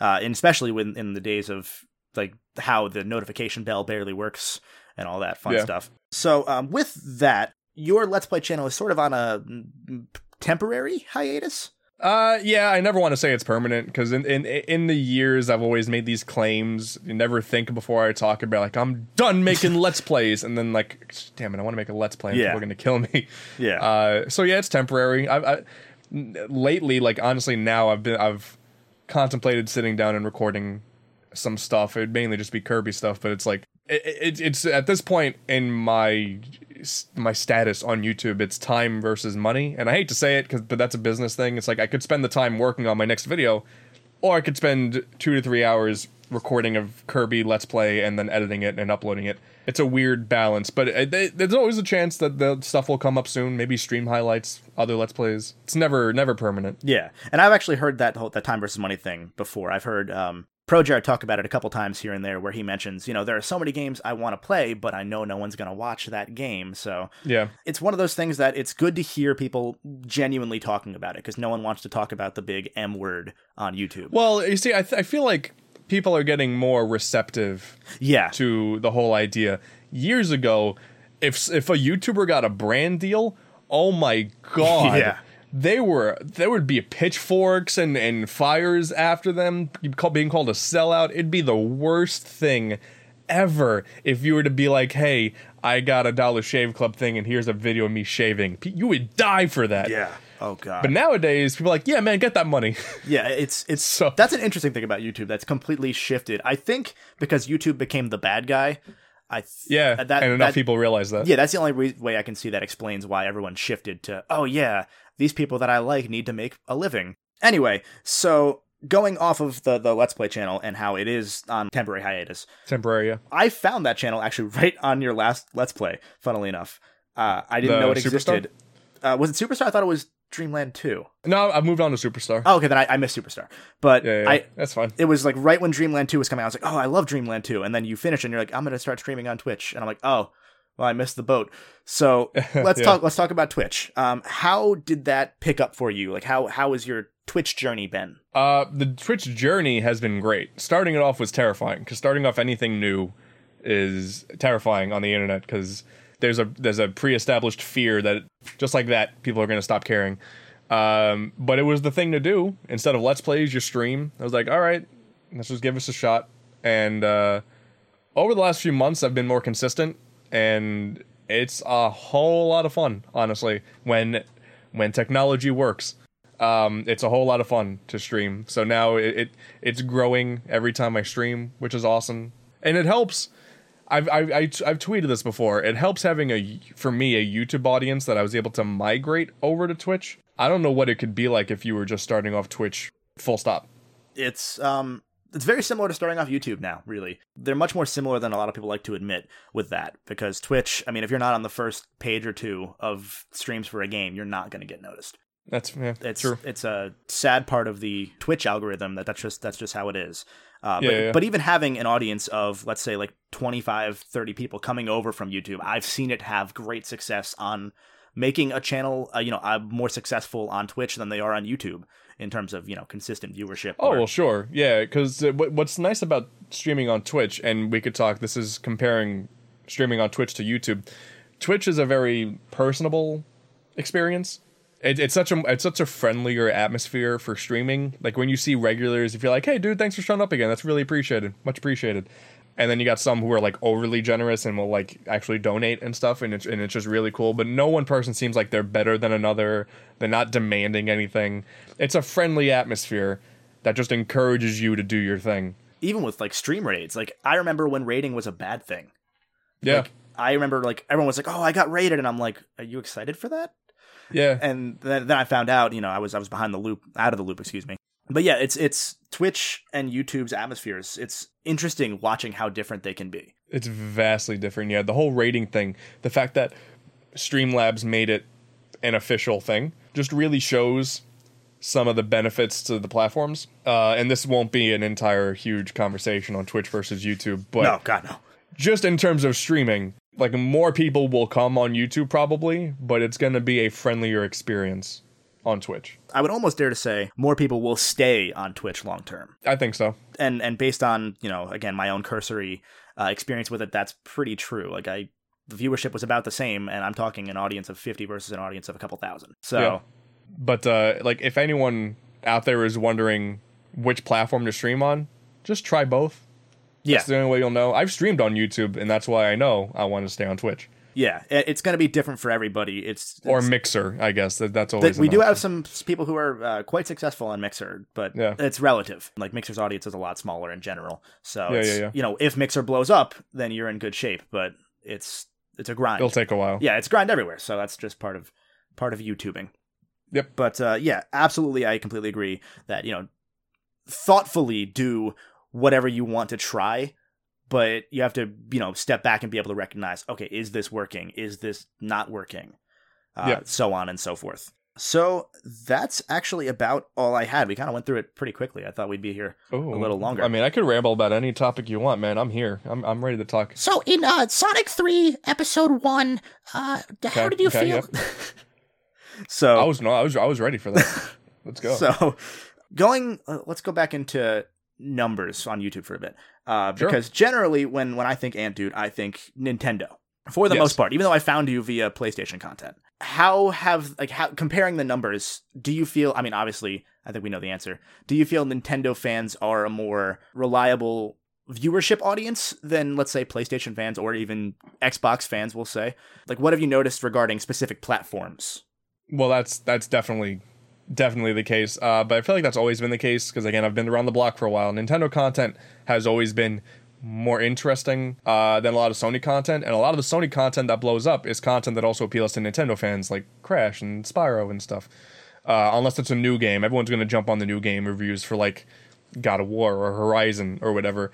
[SPEAKER 2] uh, and especially when in the days of like how the notification bell barely works and all that fun yeah. stuff. So, um, with that, your Let's Play channel is sort of on a temporary hiatus.
[SPEAKER 3] Uh, yeah, I never want to say it's permanent because in, in in the years I've always made these claims. You never think before I talk about like I'm done making let's plays, and then like, damn it, I want to make a let's play. And yeah, people are gonna kill me.
[SPEAKER 2] Yeah.
[SPEAKER 3] Uh, so yeah, it's temporary. I, I lately, like honestly, now I've been I've contemplated sitting down and recording some stuff. It'd mainly just be Kirby stuff, but it's like it, it, it's at this point in my my status on YouTube, it's time versus money, and I hate to say it, cause, but that's a business thing. It's like I could spend the time working on my next video, or I could spend two to three hours recording of Kirby Let's Play and then editing it and uploading it. It's a weird balance, but it, it, there's always a chance that the stuff will come up soon. Maybe stream highlights, other Let's Plays. It's never never permanent.
[SPEAKER 2] Yeah, and I've actually heard that whole that time versus money thing before. I've heard um, ProJared talk about it a couple times here and there where he mentions, you know, there are so many games I want to play, but I know no one's going to watch that game. So,
[SPEAKER 3] yeah.
[SPEAKER 2] It's one of those things that it's good to hear people genuinely talking about it because no one wants to talk about the big M word on YouTube.
[SPEAKER 3] Well, you see, I, th- I feel like people are getting more receptive
[SPEAKER 2] yeah.
[SPEAKER 3] to the whole idea. Years ago, if if a YouTuber got a brand deal, oh my god. yeah they were there would be pitchforks and and fires after them being called a sellout. It'd be the worst thing ever if you were to be like hey i got a dollar shave club thing and here's a video of me shaving. You would die for that.
[SPEAKER 2] Yeah. Oh god.
[SPEAKER 3] But nowadays people are like yeah man get that money.
[SPEAKER 2] Yeah it's it's so that's an interesting thing about youtube that's completely shifted. I think because youtube became the bad guy I th-
[SPEAKER 3] yeah, that, and enough that, people realize that.
[SPEAKER 2] Yeah, that's the only re- way I can see that explains why everyone shifted to. Oh yeah, these people that I like need to make a living. Anyway, so going off of the the Let's Play channel and how it is on temporary hiatus.
[SPEAKER 3] Temporary, yeah.
[SPEAKER 2] I found that channel actually right on your last Let's Play. Funnily enough, uh, I didn't the know it existed. Uh, was it Superstar? I thought it was Dreamland 2.
[SPEAKER 3] No, I've moved on to Superstar.
[SPEAKER 2] Oh, okay, then I, I missed Superstar. But
[SPEAKER 3] yeah, yeah,
[SPEAKER 2] I
[SPEAKER 3] that's fine.
[SPEAKER 2] It was like right when Dreamland 2 was coming out. I was like, oh, I love Dreamland 2. And then you finish and you're like, I'm going to start streaming on Twitch. And I'm like, oh, well, I missed the boat. So let's yeah. talk. Let's talk about Twitch. Um, how did that pick up for you? Like, how how has your Twitch journey been?
[SPEAKER 3] Uh, the Twitch journey has been great. Starting it off was terrifying because starting off anything new is terrifying on the internet because there's a there's a pre-established fear that just like that people are going to stop caring. Um, but it was the thing to do instead of let's plays you stream. I was like, all right, let's just give us a shot. And uh, over the last few months, I've been more consistent and it's a whole lot of fun honestly when when technology works. Um, it's a whole lot of fun to stream. So now it, it it's growing every time I stream, which is awesome, and it helps. I've, I've I've tweeted this before. It helps having a for me a YouTube audience that I was able to migrate over to Twitch. I don't know what it could be like if you were just starting off Twitch full stop.
[SPEAKER 2] It's um it's very similar to starting off YouTube now, really. They're much more similar than a lot of people like to admit with that because Twitch, I mean, if you're not on the first page or two of streams for a game, you're not going to get noticed.
[SPEAKER 3] That's yeah,
[SPEAKER 2] It's
[SPEAKER 3] true.
[SPEAKER 2] it's a sad part of the Twitch algorithm that that's just that's just how it is. Uh,
[SPEAKER 3] Yeah,
[SPEAKER 2] but,
[SPEAKER 3] yeah.
[SPEAKER 2] but even having an audience of let's say like 25 30 people coming over from YouTube, I've seen it have great success on making a channel uh, you know uh, more successful on Twitch than they are on YouTube in terms of you know consistent viewership.
[SPEAKER 3] Oh
[SPEAKER 2] or-
[SPEAKER 3] well, sure, yeah. Because uh, what, what's nice about streaming on Twitch, and we could talk. This is comparing streaming on Twitch to YouTube. Twitch is a very personable experience. It, it's such a it's such a friendlier atmosphere for streaming. Like when you see regulars, if you're like, "Hey, dude, thanks for showing up again. That's really appreciated. Much appreciated." And then you got some who are like overly generous and will like actually donate and stuff, and it's and it's just really cool. But no one person seems like they're better than another. They're not demanding anything. It's a friendly atmosphere that just encourages you to do your thing.
[SPEAKER 2] even with like stream raids. Like I remember when raiding was a bad thing.
[SPEAKER 3] Yeah,
[SPEAKER 2] Like, I remember like everyone was like, "Oh, I got raided," and I'm like, "Are you excited for that?"
[SPEAKER 3] yeah.
[SPEAKER 2] And then, then I found out, you know, I was I was behind the loop, out of the loop, excuse me. But yeah, it's it's Twitch and YouTube's atmospheres. It's interesting watching how different they can be.
[SPEAKER 3] It's vastly different. Yeah, the whole rating thing, the fact that Streamlabs made it an official thing, just really shows some of the benefits to the platforms. Uh, and this won't be an entire huge conversation on Twitch versus YouTube, but
[SPEAKER 2] no, God no.
[SPEAKER 3] just in terms of streaming, like more people will come on YouTube probably, but it's going to be a friendlier experience on Twitch.
[SPEAKER 2] I would almost dare to say more people will stay on Twitch long term.
[SPEAKER 3] I think so.
[SPEAKER 2] and and based on you know again my own cursory uh, experience with it, that's pretty true. Like I, the viewership was about the same, and I'm talking an audience of 50 versus an audience of a couple thousand. So
[SPEAKER 3] Yeah. But uh, like, if anyone out there is wondering which platform to stream on, just try both.
[SPEAKER 2] yeah,
[SPEAKER 3] That's the only way you'll know. I've streamed on YouTube, and that's why I know I want to stay on Twitch
[SPEAKER 2] yeah, it's going to be different for everybody. It's,
[SPEAKER 3] or Mixer. I guess that, that's
[SPEAKER 2] that
[SPEAKER 3] always.
[SPEAKER 2] we do
[SPEAKER 3] option.
[SPEAKER 2] have some people who are uh, quite successful on Mixer, but
[SPEAKER 3] Yeah.
[SPEAKER 2] it's relative. Like Mixer's audience is a lot smaller in general, so
[SPEAKER 3] Yeah,
[SPEAKER 2] it's,
[SPEAKER 3] yeah, yeah.
[SPEAKER 2] you know if Mixer blows up, then you're in good shape. But it's it's a grind.
[SPEAKER 3] It'll take a while.
[SPEAKER 2] yeah, it's grind everywhere. So that's just part of part of YouTubing.
[SPEAKER 3] Yep.
[SPEAKER 2] But uh, yeah, absolutely, I completely agree that you know, thoughtfully do whatever you want to try, but you have to you know step back and be able to recognize, okay, is this working? Is this not working? Uh,
[SPEAKER 3] Yep.
[SPEAKER 2] So on and so forth. So that's actually about all I had. We kind of went through it pretty quickly. I thought we'd be here
[SPEAKER 3] Ooh.
[SPEAKER 2] a little longer.
[SPEAKER 3] I mean, I could ramble about any topic you want, man. I'm here. I'm I'm ready to talk.
[SPEAKER 4] So in uh, Sonic 3 episode 1, uh, how did you
[SPEAKER 3] okay,
[SPEAKER 4] feel?
[SPEAKER 3] yep.
[SPEAKER 2] so
[SPEAKER 3] I was no, I was I was ready for that. Let's go.
[SPEAKER 2] So, going, uh, let's go back into numbers on YouTube for a bit, uh,
[SPEAKER 3] Sure.
[SPEAKER 2] because generally, when when I think Ant Dude, I think Nintendo for the
[SPEAKER 3] Yes.
[SPEAKER 2] most part. Even though I found you via PlayStation content, how have like how comparing the numbers? Do you feel? I mean, obviously, I think we know the answer. Do you feel Nintendo fans are a more reliable viewership audience than let's say PlayStation fans or even Xbox fans will say? Like, what have you noticed regarding specific platforms?
[SPEAKER 3] Well, that's that's definitely definitely the case. Uh, but I feel like that's always been the case because again, I've been around the block for a while. Nintendo content has always been more interesting uh, than a lot of Sony content, and a lot of the Sony content that blows up is content that also appeals to Nintendo fans, like Crash and Spyro and stuff. Uh, unless it's a new game, everyone's going to jump on the new game reviews for like God of War or Horizon or whatever.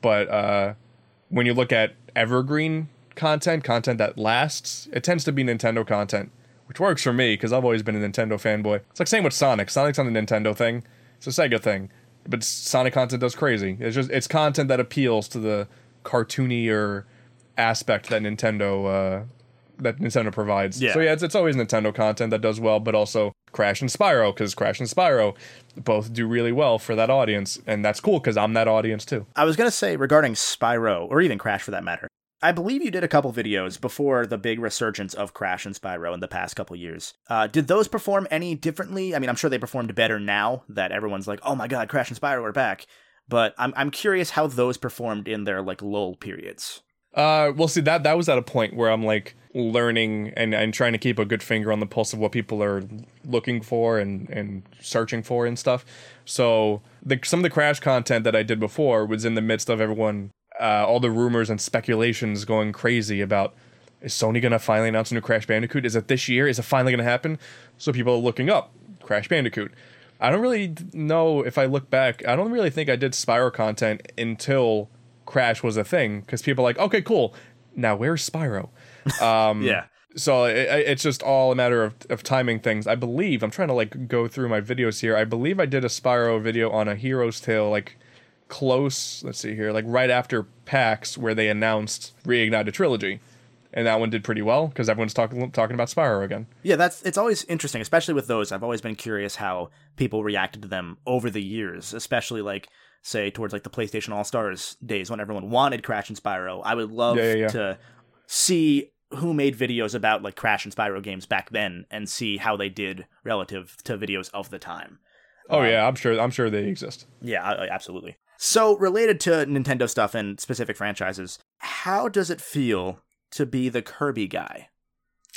[SPEAKER 3] But uh, when you look at evergreen content, content that lasts, it tends to be Nintendo content, which works for me because I've always been a Nintendo fanboy. It's like same with Sonic. Sonic's on the Nintendo thing; it's a Sega thing. But Sonic content does crazy. It's just it's content that appeals to the cartoonier aspect that Nintendo uh, that Nintendo provides.
[SPEAKER 2] Yeah.
[SPEAKER 3] So yeah, it's, it's always Nintendo content that does well, but also Crash and Spyro because Crash and Spyro both do really well for that audience, and that's cool because I'm that audience too.
[SPEAKER 2] I was going to say regarding Spyro, or even Crash for that matter. I believe you did a couple videos before the big resurgence of Crash and Spyro in the past couple years. Uh, did those perform any differently? I mean, I'm sure they performed better now that everyone's like, "Oh my god, Crash and Spyro are back." But I'm I'm curious how those performed in their like lull periods.
[SPEAKER 3] Uh, well, see that that was at a point where I'm like learning and, and trying to keep a good finger on the pulse of what people are looking for and and searching for and stuff. So the some of the crash content that I did before was in the midst of everyone, uh, all the rumors and speculations going crazy about is Sony gonna finally announce a new Crash Bandicoot? Is it this year? Is it finally gonna happen? So people are looking up Crash Bandicoot. I don't really know if I look back. I don't really think I did Spyro content until Crash was a thing because people are like, okay, cool. Now where's Spyro? Um,
[SPEAKER 2] Yeah.
[SPEAKER 3] So it, it's just all a matter of, of timing things. I believe I'm trying to like go through my videos here. I believe I did a Spyro video on a Hero's Tale like close. Let's see here, like right after PAX where they announced Reignited Trilogy, and that one did pretty well because everyone's talking talking about Spyro again.
[SPEAKER 2] Yeah, that's it's always interesting, especially with those. I've always been curious how people reacted to them over the years, especially like say towards like the PlayStation All Stars days when everyone wanted Crash and Spyro. I would love
[SPEAKER 3] Yeah, yeah, yeah.
[SPEAKER 2] to see who made videos about like Crash and Spyro games back then and see how they did relative to videos of the time.
[SPEAKER 3] Oh yeah, um, I'm sure. I'm sure they exist.
[SPEAKER 2] Yeah, absolutely. So, related to Nintendo stuff and specific franchises, how does it feel to be the Kirby guy?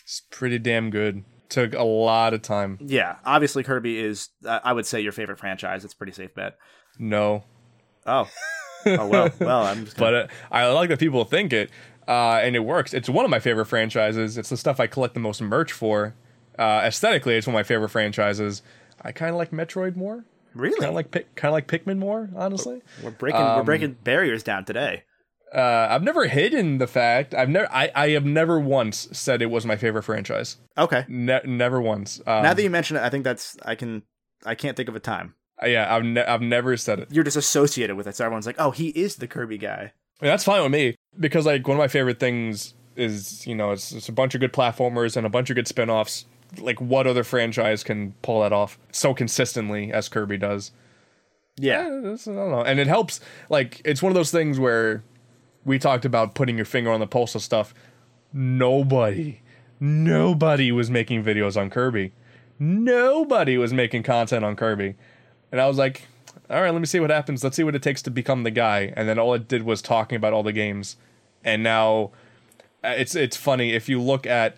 [SPEAKER 3] It's pretty damn good. Took a lot of time.
[SPEAKER 2] Yeah, obviously Kirby is uh, I would say your favorite franchise. It's a pretty safe bet.
[SPEAKER 3] No,
[SPEAKER 2] Oh. Oh well, well, I'm just gonna,
[SPEAKER 3] but uh, I like that people think it, uh, and it works. It's one of my favorite franchises. It's the stuff I collect the most merch for. Uh, aesthetically, it's one of my favorite franchises. I kind of like Metroid more.
[SPEAKER 2] Really
[SPEAKER 3] Kind of like kind of like Pikmin more, honestly.
[SPEAKER 2] we're breaking we're breaking barriers down today.
[SPEAKER 3] Uh, I've never hidden the fact. I've never. I, I have never once said it was my favorite franchise.
[SPEAKER 2] Okay.
[SPEAKER 3] Ne- never once. Um,
[SPEAKER 2] now that you mention it, I think that's I can I can't think of a time.
[SPEAKER 3] yeah, I've ne- I've never said it.
[SPEAKER 2] You're just associated with it, so everyone's like, "Oh, he is the Kirby guy."
[SPEAKER 3] Mean, that's fine with me because like one of my favorite things is you know it's, it's a bunch of good platformers and a bunch of good spin-offs like what other franchise can pull that off so consistently as kirby does?
[SPEAKER 2] Yeah.
[SPEAKER 3] Eh, i don't know. And it helps. Like it's one of those things where we talked about putting your finger on the pulse of stuff. Nobody nobody was making videos on kirby. Nobody was making content on kirby. And i was like all right let me see what happens. Let's see what it takes to become the guy. And then all it did was talking about all the games. And now uh, it's it's funny. If you look at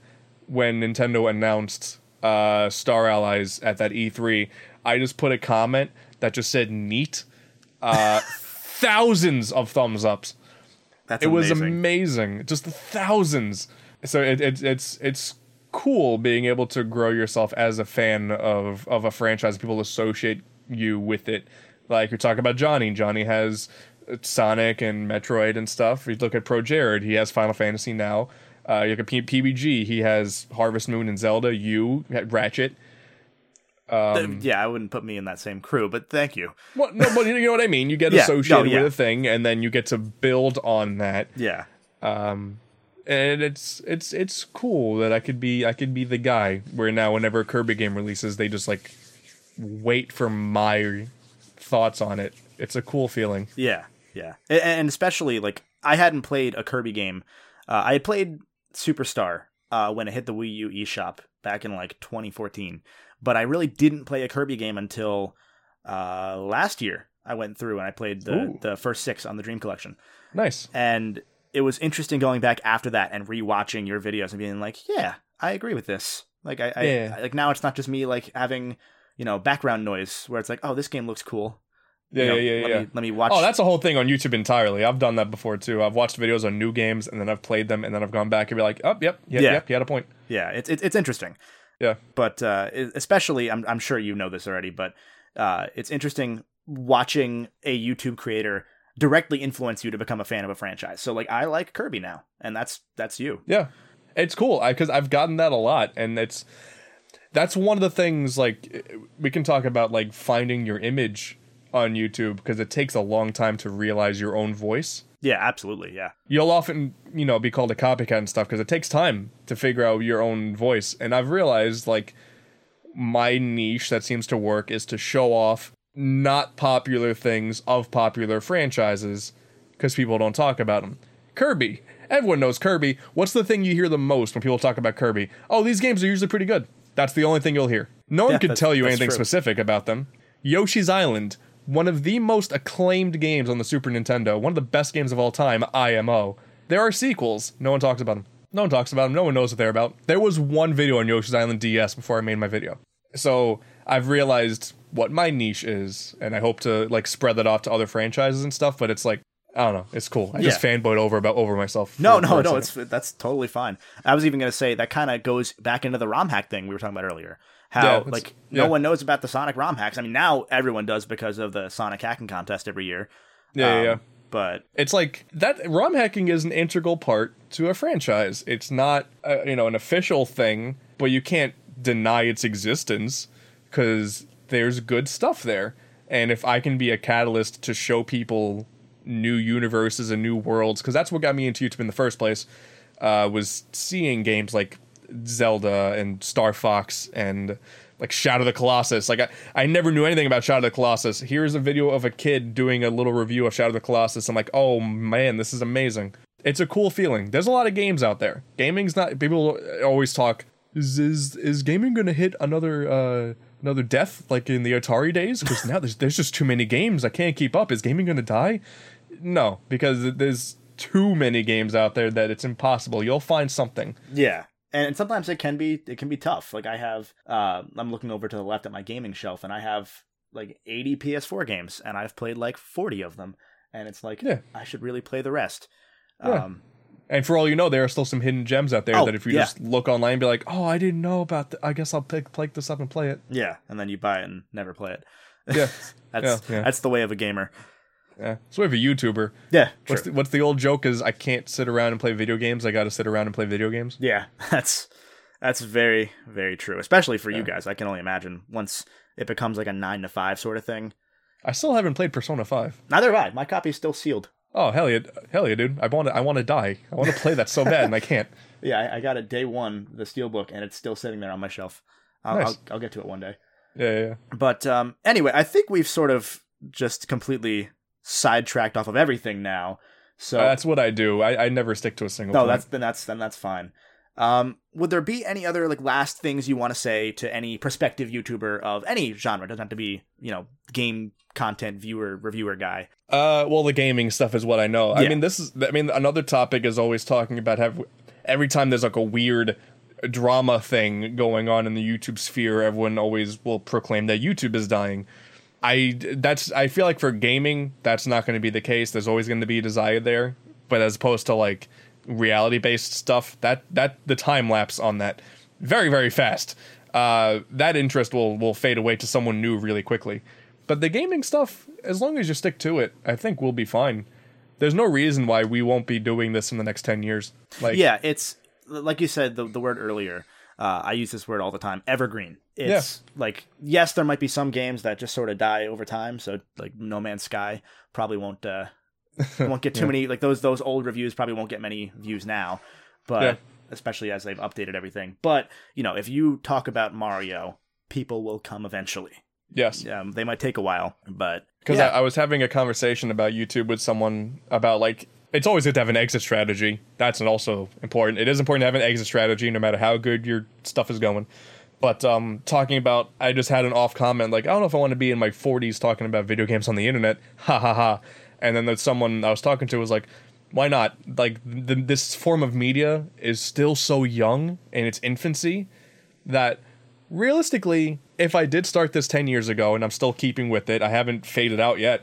[SPEAKER 3] when Nintendo announced uh, Star Allies at that E3. I just put a comment that just said "neat." Uh, thousands of thumbs ups.
[SPEAKER 2] That's
[SPEAKER 3] It was
[SPEAKER 2] amazing.
[SPEAKER 3] amazing, just thousands. So it, it, it's it's cool being able to grow yourself as a fan of of a franchise. People associate you with it. Like you're talking about Johnny. Johnny has Sonic and Metroid and stuff. You look at ProJared. He has Final Fantasy now. Uh, you look at P- PBG. He has Harvest Moon and Zelda. You Ratchet.
[SPEAKER 2] Uh, yeah, I wouldn't put me in that same crew, but thank you.
[SPEAKER 3] Well, no, but you know what I mean. You get
[SPEAKER 2] Yeah,
[SPEAKER 3] associated
[SPEAKER 2] no, yeah.
[SPEAKER 3] with a thing, and then you get to build on that.
[SPEAKER 2] Yeah.
[SPEAKER 3] Um, and it's it's it's cool that I could be I could be the guy where now whenever a Kirby game releases they just like wait for my thoughts on it. It's a cool feeling.
[SPEAKER 2] Yeah, yeah, and especially like I hadn't played a Kirby game. Uh, I had played Superstar uh, when it hit the Wii U eShop back in like 2014, but I really didn't play a Kirby game until uh, last year. I went through and I played the
[SPEAKER 3] Ooh.
[SPEAKER 2] the first six on the Dream Collection,
[SPEAKER 3] Nice.
[SPEAKER 2] and it was interesting going back after that and rewatching your videos and being like, yeah, I agree with this. Like I, I
[SPEAKER 3] Yeah.
[SPEAKER 2] like now it's not just me like having you know background noise where it's like, oh, this game looks cool.
[SPEAKER 3] Yeah,
[SPEAKER 2] You know,
[SPEAKER 3] yeah, yeah,
[SPEAKER 2] let
[SPEAKER 3] yeah.
[SPEAKER 2] Me, let me watch.
[SPEAKER 3] Oh, that's a whole thing on YouTube entirely. I've done that before too. I've watched videos on new games and then I've played them and then I've gone back and be like, "Oh, yep, yep,
[SPEAKER 2] Yeah.
[SPEAKER 3] yep, you had a point."
[SPEAKER 2] Yeah, it's it's, it's interesting.
[SPEAKER 3] Yeah.
[SPEAKER 2] But uh, especially, I'm I'm sure you know this already, but uh, it's interesting watching a YouTube creator directly influence you to become a fan of a franchise. So like, I like Kirby now, and that's that's you.
[SPEAKER 3] Yeah, it's cool because I've gotten that a lot, and it's that's one of the things. Like we can talk about like finding your image on YouTube because it takes a long time to realize your own voice.
[SPEAKER 2] Yeah, absolutely. Yeah.
[SPEAKER 3] You'll often, you know, be called a copycat and stuff because it takes time to figure out your own voice. And I've realized like my niche that seems to work is to show off not popular things of popular franchises because people don't talk about them. Kirby. Everyone knows Kirby. What's the thing you hear the most when people talk about Kirby? Oh, these games are usually pretty good. That's the only thing you'll hear. No one
[SPEAKER 2] Yeah,
[SPEAKER 3] could tell you anything
[SPEAKER 2] true.
[SPEAKER 3] specific about them. Yoshi's Island, one of the most acclaimed games on the Super Nintendo, one of the best games of all time, IMO. There are sequels. No one talks about them. No one talks about them. No one knows what they're about. There was one video on Yoshi's Island DS before I made my video. So I've realized what my niche is, and I hope to like spread that off to other franchises and stuff. But it's like I don't know. It's cool. I just
[SPEAKER 2] Yeah.
[SPEAKER 3] fanboyed over about over myself.
[SPEAKER 2] No,
[SPEAKER 3] for-
[SPEAKER 2] no,
[SPEAKER 3] for
[SPEAKER 2] no.
[SPEAKER 3] second.
[SPEAKER 2] It's that's totally fine. I was even going to say that kind of goes back into the ROM hack thing we were talking about earlier.
[SPEAKER 3] Yeah,
[SPEAKER 2] How
[SPEAKER 3] it's-
[SPEAKER 2] like no one knows about the Sonic ROM hacks. I mean, now everyone does because of the Sonic hacking contest every year.
[SPEAKER 3] yeah, yeah,
[SPEAKER 2] Um,
[SPEAKER 3] yeah.
[SPEAKER 2] But
[SPEAKER 3] It's like that ROM hacking is an integral part to a franchise. It's not, uh, you know, an official thing, but you can't deny its existence because there's good stuff there. And if I can be a catalyst to show people new universes and new worlds, because that's what got me into YouTube in the first place, uh, was seeing games like Zelda and Star Fox and like Shadow of the Colossus. Like I, I never knew anything about Shadow of the Colossus. Here's a video of a kid doing a little review of Shadow of the Colossus. I'm like, oh man, this is amazing. It's a cool feeling. There's a lot of games out there. Gaming's not. People always talk. Is is is gaming gonna hit another uh another death like in the Atari days? Because now there's there's just too many games. I can't keep up. Is gaming gonna die? No, because there's too many games out there that it's impossible. You'll find something.
[SPEAKER 2] yeah, and sometimes it can be it can be tough. Like I have, uh, I'm looking over to the left at my gaming shelf, and I have like 80 PS4 games, and I've played like 40 of them, and it's like
[SPEAKER 3] Yeah.
[SPEAKER 2] I should really play the rest.
[SPEAKER 3] Yeah.
[SPEAKER 2] Um,
[SPEAKER 3] And for all you know, there are still some hidden gems out there
[SPEAKER 2] Oh,
[SPEAKER 3] that if you
[SPEAKER 2] yeah.
[SPEAKER 3] just look online and be like, oh, I didn't know about that. I guess I'll pick, pick this up and play it.
[SPEAKER 2] yeah, and then you buy it and never play it.
[SPEAKER 3] Yeah.
[SPEAKER 2] That's
[SPEAKER 3] yeah.
[SPEAKER 2] that's the way of a gamer.
[SPEAKER 3] Yeah. So if a YouTuber,
[SPEAKER 2] Yeah,
[SPEAKER 3] what's the, what's the old joke is I can't sit around and play video games. I got to sit around and play video games.
[SPEAKER 2] Yeah, that's that's very very true, especially for you guys. I can only imagine once it becomes like a nine to five sort of thing.
[SPEAKER 3] I still haven't played Persona 5.
[SPEAKER 2] Neither have I. My copy's still sealed.
[SPEAKER 3] Oh, hell yeah. Hell yeah, dude. I want to I want to die. I want to play that so bad and I can't.
[SPEAKER 2] Yeah, I, I got it day one, the steelbook, and it's still sitting there on my shelf. I'll,
[SPEAKER 3] Nice.
[SPEAKER 2] I'll, I'll get to it one day.
[SPEAKER 3] Yeah, yeah, yeah.
[SPEAKER 2] But um, anyway, I think we've sort of just completely sidetracked off of everything now. So
[SPEAKER 3] That's what I do. I, I never stick to a single
[SPEAKER 2] no,
[SPEAKER 3] point.
[SPEAKER 2] that's then that's then that's fine. Um, would there be any other like last things you want to say to any prospective YouTuber of any genre? It doesn't have to be you know game content viewer reviewer guy.
[SPEAKER 3] Uh, well, the gaming stuff is what I know. I mean, this is. I mean, another topic is always talking about have every time there's like a weird drama thing going on in the YouTube sphere, everyone always will proclaim that YouTube is dying. I that's I feel like for gaming that's not going to be the case. There's always going to be desire there, but as opposed to like reality based stuff, that that the time lapse on that very very fast. Uh, that interest will will fade away to someone new really quickly. But the gaming stuff, as long as you stick to it, I think we'll be fine. There's no reason why we won't be doing this in the next ten years. Like
[SPEAKER 2] Yeah, it's like you said the the word earlier. Uh, I use this word all the time. Evergreen. It's like yes, there might be some games that just sort of die over time. So like No Man's Sky probably won't uh, won't get too many like those those old reviews probably won't get many views now. But
[SPEAKER 3] Yeah.
[SPEAKER 2] especially as they've updated everything. But you know, if you talk about Mario, people will come eventually.
[SPEAKER 3] yes,
[SPEAKER 2] Um, they might take a while, but
[SPEAKER 3] because
[SPEAKER 2] yeah.
[SPEAKER 3] I, I was having a conversation about YouTube with someone about like it's always good to have an exit strategy. That's also important. It is important to have an exit strategy, no matter how good your stuff is going. But um, talking about, I just had an off comment like, I don't know if I want to be in my 40s talking about video games on the internet. Ha ha ha. And then there's someone I was talking to was like, why not? Like this form of media is still so young in its infancy that realistically, if I did start this 10 years ago and I'm still keeping with it, I haven't faded out yet.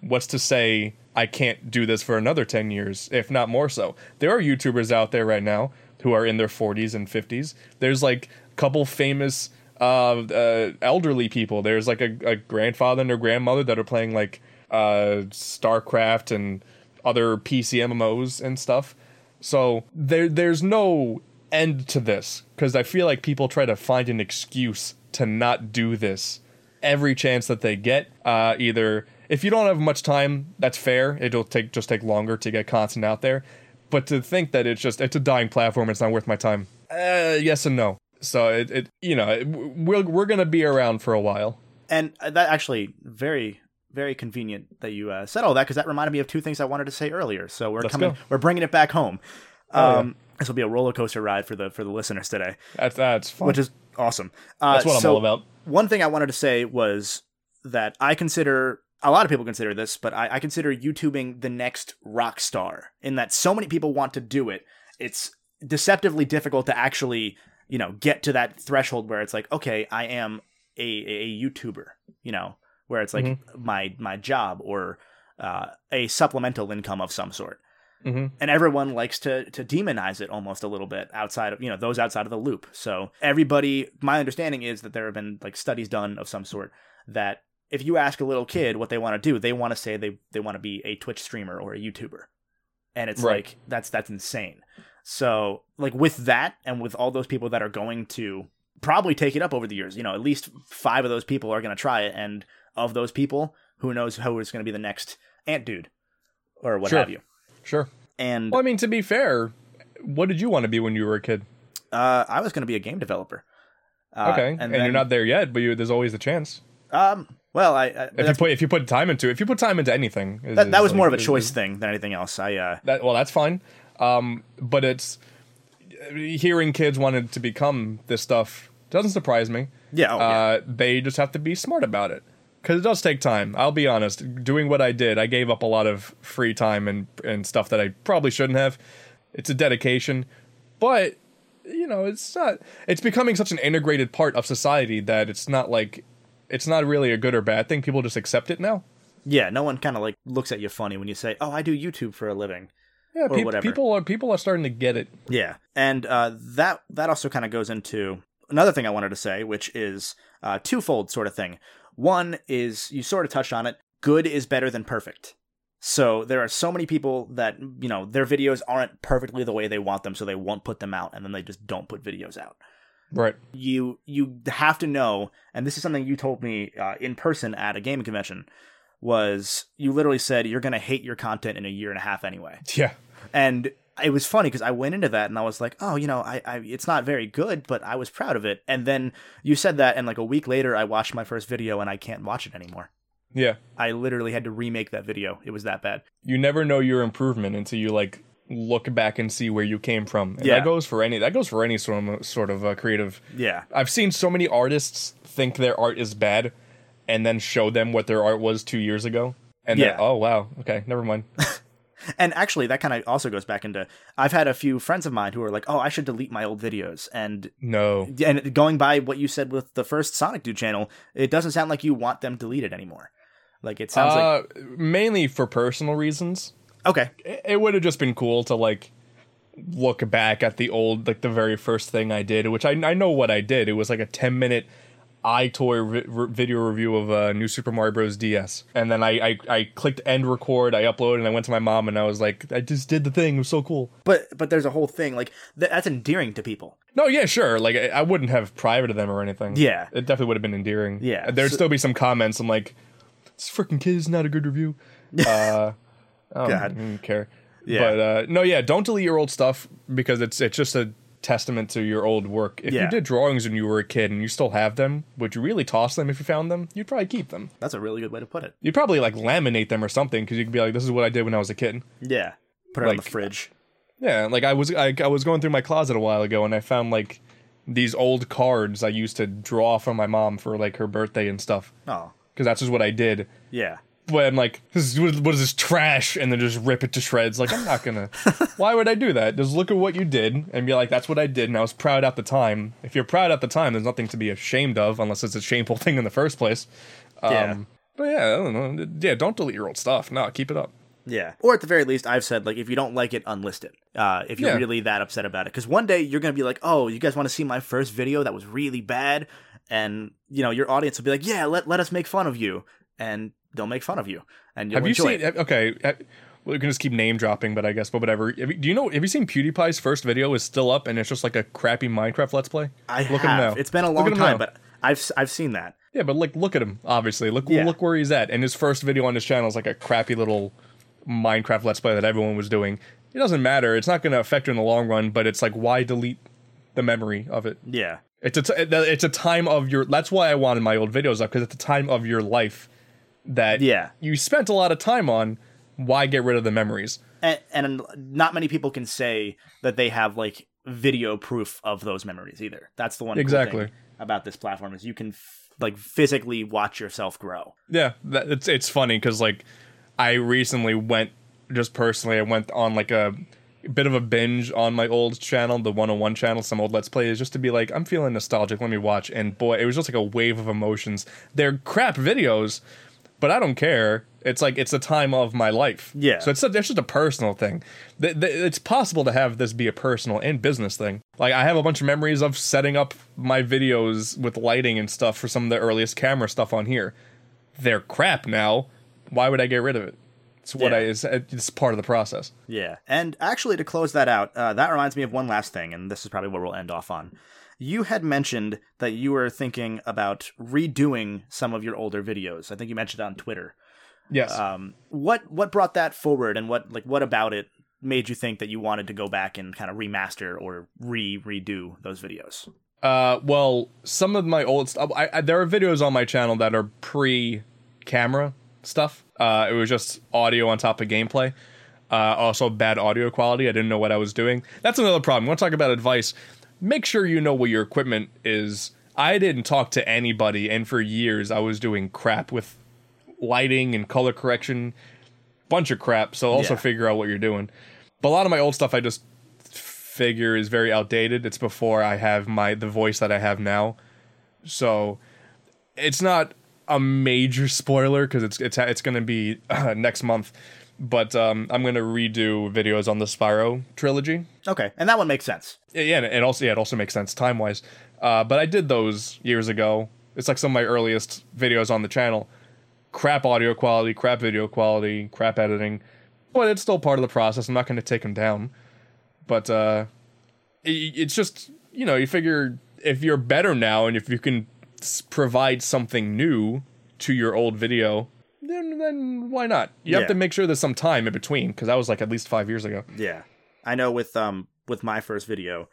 [SPEAKER 3] What's to say I can't do this for another 10 years, if not more so? There are YouTubers out there right now who are in their 40s and 50s. There's like a couple famous uh, uh, elderly people. There's like a, a grandfather and a grandmother that are playing like uh, StarCraft and other PC MMOs and stuff. So there there's no end to this because I feel like people try to find an excuse to not do this every chance that they get. Uh, either if you don't have much time, that's fair. It'll take just take longer to get content out there. But to think that it's just it's a dying platform, it's not worth my time. Uh, yes and no. So it, it you know it, we're we're gonna be around for a while.
[SPEAKER 2] And uh, that actually very very convenient that you uh, said all that because that reminded me of two things I wanted to say earlier. So we're
[SPEAKER 3] Let's
[SPEAKER 2] coming,
[SPEAKER 3] go.
[SPEAKER 2] we're bringing it back home.
[SPEAKER 3] Oh, yeah.
[SPEAKER 2] Um, This will be a roller coaster ride for the for the listeners today,
[SPEAKER 3] That's that's fun.
[SPEAKER 2] which is awesome. Uh,
[SPEAKER 3] that's what I'm
[SPEAKER 2] so
[SPEAKER 3] all about.
[SPEAKER 2] One thing I wanted to say was that I consider a lot of people consider this, but I, I consider YouTubing the next rock star in that so many people want to do it. It's deceptively difficult to actually, you know, get to that threshold where it's like, okay, I am a, a YouTuber, you know, where it's like my my job or uh, a supplemental income of some sort.
[SPEAKER 3] Mhm.
[SPEAKER 2] And everyone likes to to demonize it almost a little bit outside of you know those outside of the loop. So everybody, my understanding is that there have been like studies done of some sort that if you ask a little kid what they want to do, they want to say they they want to be a Twitch streamer or a YouTuber, and it's
[SPEAKER 3] Right.
[SPEAKER 2] like that's that's insane. So like with that and with all those people that are going to probably take it up over the years, you know, at least five of those people are going to try it, and of those people, who knows who is going to be the next ant dude or what
[SPEAKER 3] Sure.
[SPEAKER 2] have you.
[SPEAKER 3] Sure.
[SPEAKER 2] And
[SPEAKER 3] Well, I mean, to be fair, what did you want to be when you were a kid?
[SPEAKER 2] uh, I was going to be a game developer. Uh,
[SPEAKER 3] Okay, and,
[SPEAKER 2] then,
[SPEAKER 3] you're not there yet, but you, there's always a chance.
[SPEAKER 2] Um, well, I, I
[SPEAKER 3] If you put if you put time into if you put time into anything, is-
[SPEAKER 2] that, that
[SPEAKER 3] is
[SPEAKER 2] was more of
[SPEAKER 3] like-
[SPEAKER 2] a
[SPEAKER 3] is-
[SPEAKER 2] choice thing than anything else. I uh,
[SPEAKER 3] That well, that's fine. Um, but it's hearing kids wanted to become this stuff doesn't surprise me.
[SPEAKER 2] Yeah, oh, yeah.
[SPEAKER 3] uh, they just have to be smart about it because it does take time. I'll be honest. Doing what I did, I gave up a lot of free time and and stuff that I probably shouldn't have. It's a dedication, but you know, it's not. It's becoming such an integrated part of society that it's not like it's not really a good or bad thing. People just accept it now.
[SPEAKER 2] yeah, no one kind of like looks at you funny when you say, "Oh, I do YouTube for a living."
[SPEAKER 3] Yeah,
[SPEAKER 2] Or
[SPEAKER 3] peop-
[SPEAKER 2] whatever.
[SPEAKER 3] people are people are starting to get it.
[SPEAKER 2] Yeah, and uh, that that also kind of goes into another thing I wanted to say, which is uh, twofold sort of thing. One is you sort of touched on it. Good is better than perfect. So there are so many people that you know their videos aren't perfectly the way they want them, so they won't put them out, and then they just don't put videos out.
[SPEAKER 3] Right.
[SPEAKER 2] You you have to know, and this is something you told me uh, in person at a gaming convention. Was you literally said you're gonna hate your content in a year and a half anyway?
[SPEAKER 3] Yeah.
[SPEAKER 2] and it was funny because I went into that and I was like, oh, you know, I, I it's not very good, but I was proud of it. And then you said that, and like a week later, I watched my first video and I can't watch it anymore.
[SPEAKER 3] Yeah.
[SPEAKER 2] I literally had to remake that video. It was that bad.
[SPEAKER 3] you never know your improvement until you like look back and see where you came from. And
[SPEAKER 2] Yeah.
[SPEAKER 3] that goes for any that goes for any sort of sort of uh, creative.
[SPEAKER 2] Yeah,
[SPEAKER 3] I've seen so many artists think their art is bad, and then show them what their art was two years ago, and
[SPEAKER 2] Yeah.
[SPEAKER 3] oh wow, okay, never mind.
[SPEAKER 2] and actually, that kind of also goes back into. I've had a few friends of mine who are like, oh, I should delete my old videos, and
[SPEAKER 3] no,
[SPEAKER 2] and going by what you said with the first Sonic Dude channel, it doesn't sound like you want them deleted anymore. Like it sounds
[SPEAKER 3] uh, mainly for personal reasons.
[SPEAKER 2] Okay,
[SPEAKER 3] It, it would have just been cool to like look back at the old like the very first thing I did, which I I know what I did. It was like a ten minute EyeToy vi- video review of uh, New Super Mario Bros. DS, and then I, I I clicked end record. I uploaded, and I went to my mom, and I was like, I just did the thing. It was so cool.
[SPEAKER 2] but but there's a whole thing like th- that's endearing to people.
[SPEAKER 3] No, yeah, sure. Like I, I wouldn't have private privated them or anything.
[SPEAKER 2] Yeah.
[SPEAKER 3] it definitely would have been endearing.
[SPEAKER 2] Yeah,
[SPEAKER 3] there'd
[SPEAKER 2] so-
[SPEAKER 3] still be some comments. I'm like, this freaking kid is not a good review. Uh, I don't
[SPEAKER 2] God.
[SPEAKER 3] care.
[SPEAKER 2] Yeah.
[SPEAKER 3] But uh, no, yeah, don't delete your old stuff because it's it's just a testament to your old work. If
[SPEAKER 2] Yeah.
[SPEAKER 3] you did drawings when you were a kid and you still have them, would you really toss them if you found them? You'd probably keep them.
[SPEAKER 2] That's a really good way to put it.
[SPEAKER 3] You'd probably like laminate them or something because you could be like, this is what I did when I was a kid.
[SPEAKER 2] Yeah. Put it on the fridge.
[SPEAKER 3] Yeah, like I was I, I was going through my closet a while ago and I found like these old cards I used to draw for my mom for like her birthday and stuff
[SPEAKER 2] Oh.
[SPEAKER 3] because that's just what I did.
[SPEAKER 2] Yeah.
[SPEAKER 3] But I'm like, this is, what is this trash? And then just rip it to shreds. Like I'm not gonna. why would I do that? Just look at what you did and be like, that's what I did, and I was proud at the time. If you're proud at the time, there's nothing to be ashamed of, unless it's a shameful thing in the first place. Um,
[SPEAKER 2] Yeah.
[SPEAKER 3] But yeah, I don't know. Yeah, don't delete your old stuff. No, keep it up.
[SPEAKER 2] Yeah. Or at the very least, I've said like if you don't like it, unlist it. Uh, if you're
[SPEAKER 3] Yeah.
[SPEAKER 2] really that upset about it, because one day you're gonna be like, oh, you guys want to see my first video that was really bad, and you know your audience will be like, yeah, let let us make fun of you, and they'll make fun of you, and you'll
[SPEAKER 3] Have you seen?
[SPEAKER 2] it.
[SPEAKER 3] Okay, uh, we can just keep name dropping, but I guess, but whatever. Do you know? Have you seen PewDiePie's first video is still up, and it's just like a crappy Minecraft Let's Play?
[SPEAKER 2] I
[SPEAKER 3] look
[SPEAKER 2] have.
[SPEAKER 3] at him now.
[SPEAKER 2] It's been a long time,
[SPEAKER 3] now.
[SPEAKER 2] but I've I've seen that.
[SPEAKER 3] yeah, but like, look at him. Obviously, look
[SPEAKER 2] Yeah.
[SPEAKER 3] look where he's at, and his first video on his channel is like a crappy little Minecraft Let's Play that everyone was doing. It doesn't matter. It's not going to affect you in the long run, but it's like, why delete the memory of it?
[SPEAKER 2] Yeah.
[SPEAKER 3] It's a t- it's a time of your. That's why I wanted my old videos up because it's a time of your life that
[SPEAKER 2] Yeah.
[SPEAKER 3] you spent a lot of time on. Why get rid of the memories?
[SPEAKER 2] and, and not many people can say that they have like video proof of those memories either. That's the one cool
[SPEAKER 3] Exactly.
[SPEAKER 2] thing about this platform is you can f- like physically watch yourself grow.
[SPEAKER 3] Yeah, that, it's it's funny because like I recently went just personally. I went on like a bit of a binge on my old channel, the 101 channel, some old Let's Plays, just to be like, I'm feeling nostalgic. Let me watch. And boy, it was just like a wave of emotions. They're crap videos, but I don't care. It's like it's the time of my life.
[SPEAKER 2] Yeah.
[SPEAKER 3] So it's, a, it's just a personal thing. Th- th- It's possible to have this be a personal and business thing. Like I have a bunch of memories of setting up my videos with lighting and stuff for some of the earliest camera stuff on here. They're crap now. Why would I get rid of it? It's what
[SPEAKER 2] Yeah.
[SPEAKER 3] I. It's, it's part of the process.
[SPEAKER 2] Yeah. And actually, to close that out, uh, that reminds me of one last thing, and this is probably what we'll end off on. You had mentioned that you were thinking about redoing some of your older videos. I think you mentioned it on Twitter.
[SPEAKER 3] Yes.
[SPEAKER 2] Um, what what brought that forward, and what like what about it made you think that you wanted to go back and kind of remaster or re redo those videos?
[SPEAKER 3] Uh, well, some of my old stuff. I, I, there are videos on my channel that are pre-camera stuff. Uh, it was just audio on top of gameplay. Uh, also bad audio quality. I didn't know what I was doing. That's another problem. Want to talk about advice? Make sure you know what your equipment is. I didn't talk to anybody, and for years I was doing crap with lighting and color correction, bunch of crap. So also
[SPEAKER 2] Yeah.
[SPEAKER 3] figure out what you're doing. But a lot of my old stuff I just figure is very outdated. It's before I have my the voice that I have now. So it's not a major spoiler because it's it's it's going to be uh, next month. But um, I'm going to redo videos on the Spyro trilogy.
[SPEAKER 2] Okay, and that one makes sense.
[SPEAKER 3] Yeah, and it also yeah, it also makes sense time wise. Uh, but I did those years ago. It's like some of my earliest videos on the channel. Crap audio quality, crap video quality, crap editing, but it's still part of the process. I'm not going to take them down. But uh, i it's just you know you figure if you're better now and if you can provide something new to your old video, then then why not? You have to make sure there's some time in between because that was like at least five years ago.
[SPEAKER 2] Yeah, I know. With um with my first video,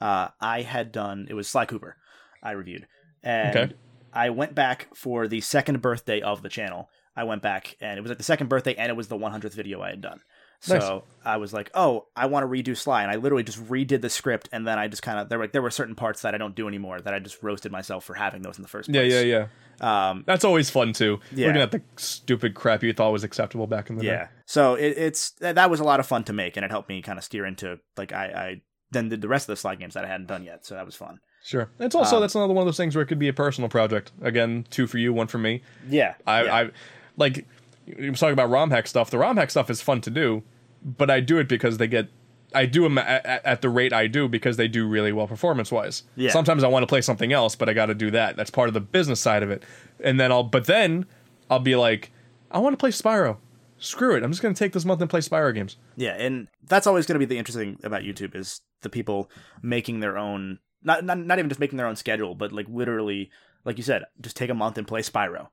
[SPEAKER 2] uh, I had done it was Sly Cooper. I reviewed, and
[SPEAKER 3] Okay.
[SPEAKER 2] I went back for the second birthday of the channel. I went back, and it was like the second birthday, and it was the 100th video I had done. So
[SPEAKER 3] Nice.
[SPEAKER 2] I was like, "Oh, I want to redo Sly," and I literally just redid the script, and then I just kind of there were like, there were certain parts that I don't do anymore that I just roasted myself for having those in the first place.
[SPEAKER 3] Yeah, yeah, yeah.
[SPEAKER 2] Um,
[SPEAKER 3] That's always fun too.
[SPEAKER 2] Yeah.
[SPEAKER 3] Looking at the stupid crap you thought was acceptable back in the day.
[SPEAKER 2] Yeah.
[SPEAKER 3] day.
[SPEAKER 2] So it, it's that that was a lot of fun to make, and it helped me kind of steer into like I, I then did the rest of the Sly games that I hadn't done yet. So that was fun.
[SPEAKER 3] Sure. It's also
[SPEAKER 2] Um,
[SPEAKER 3] that's another one of those things where it could be a personal project. Again, two for you, one for me.
[SPEAKER 2] Yeah.
[SPEAKER 3] I,
[SPEAKER 2] yeah.
[SPEAKER 3] I like you was talking about ROM hack stuff. The ROM hack stuff is fun to do, but I do it because they get. I do them at, at, the rate I do because they do really well performance wise.
[SPEAKER 2] Yeah.
[SPEAKER 3] Sometimes I want to play something else, but I got to do that. That's part of the business side of it. And then I'll, but then I'll be like, I want to play Spyro. Screw it. I'm just going to take this month and play Spyro games.
[SPEAKER 2] Yeah, and that's always going to be the interesting about YouTube is the people making their own not, not not even just making their own schedule, but like literally, like you said, just take a month and play Spyro.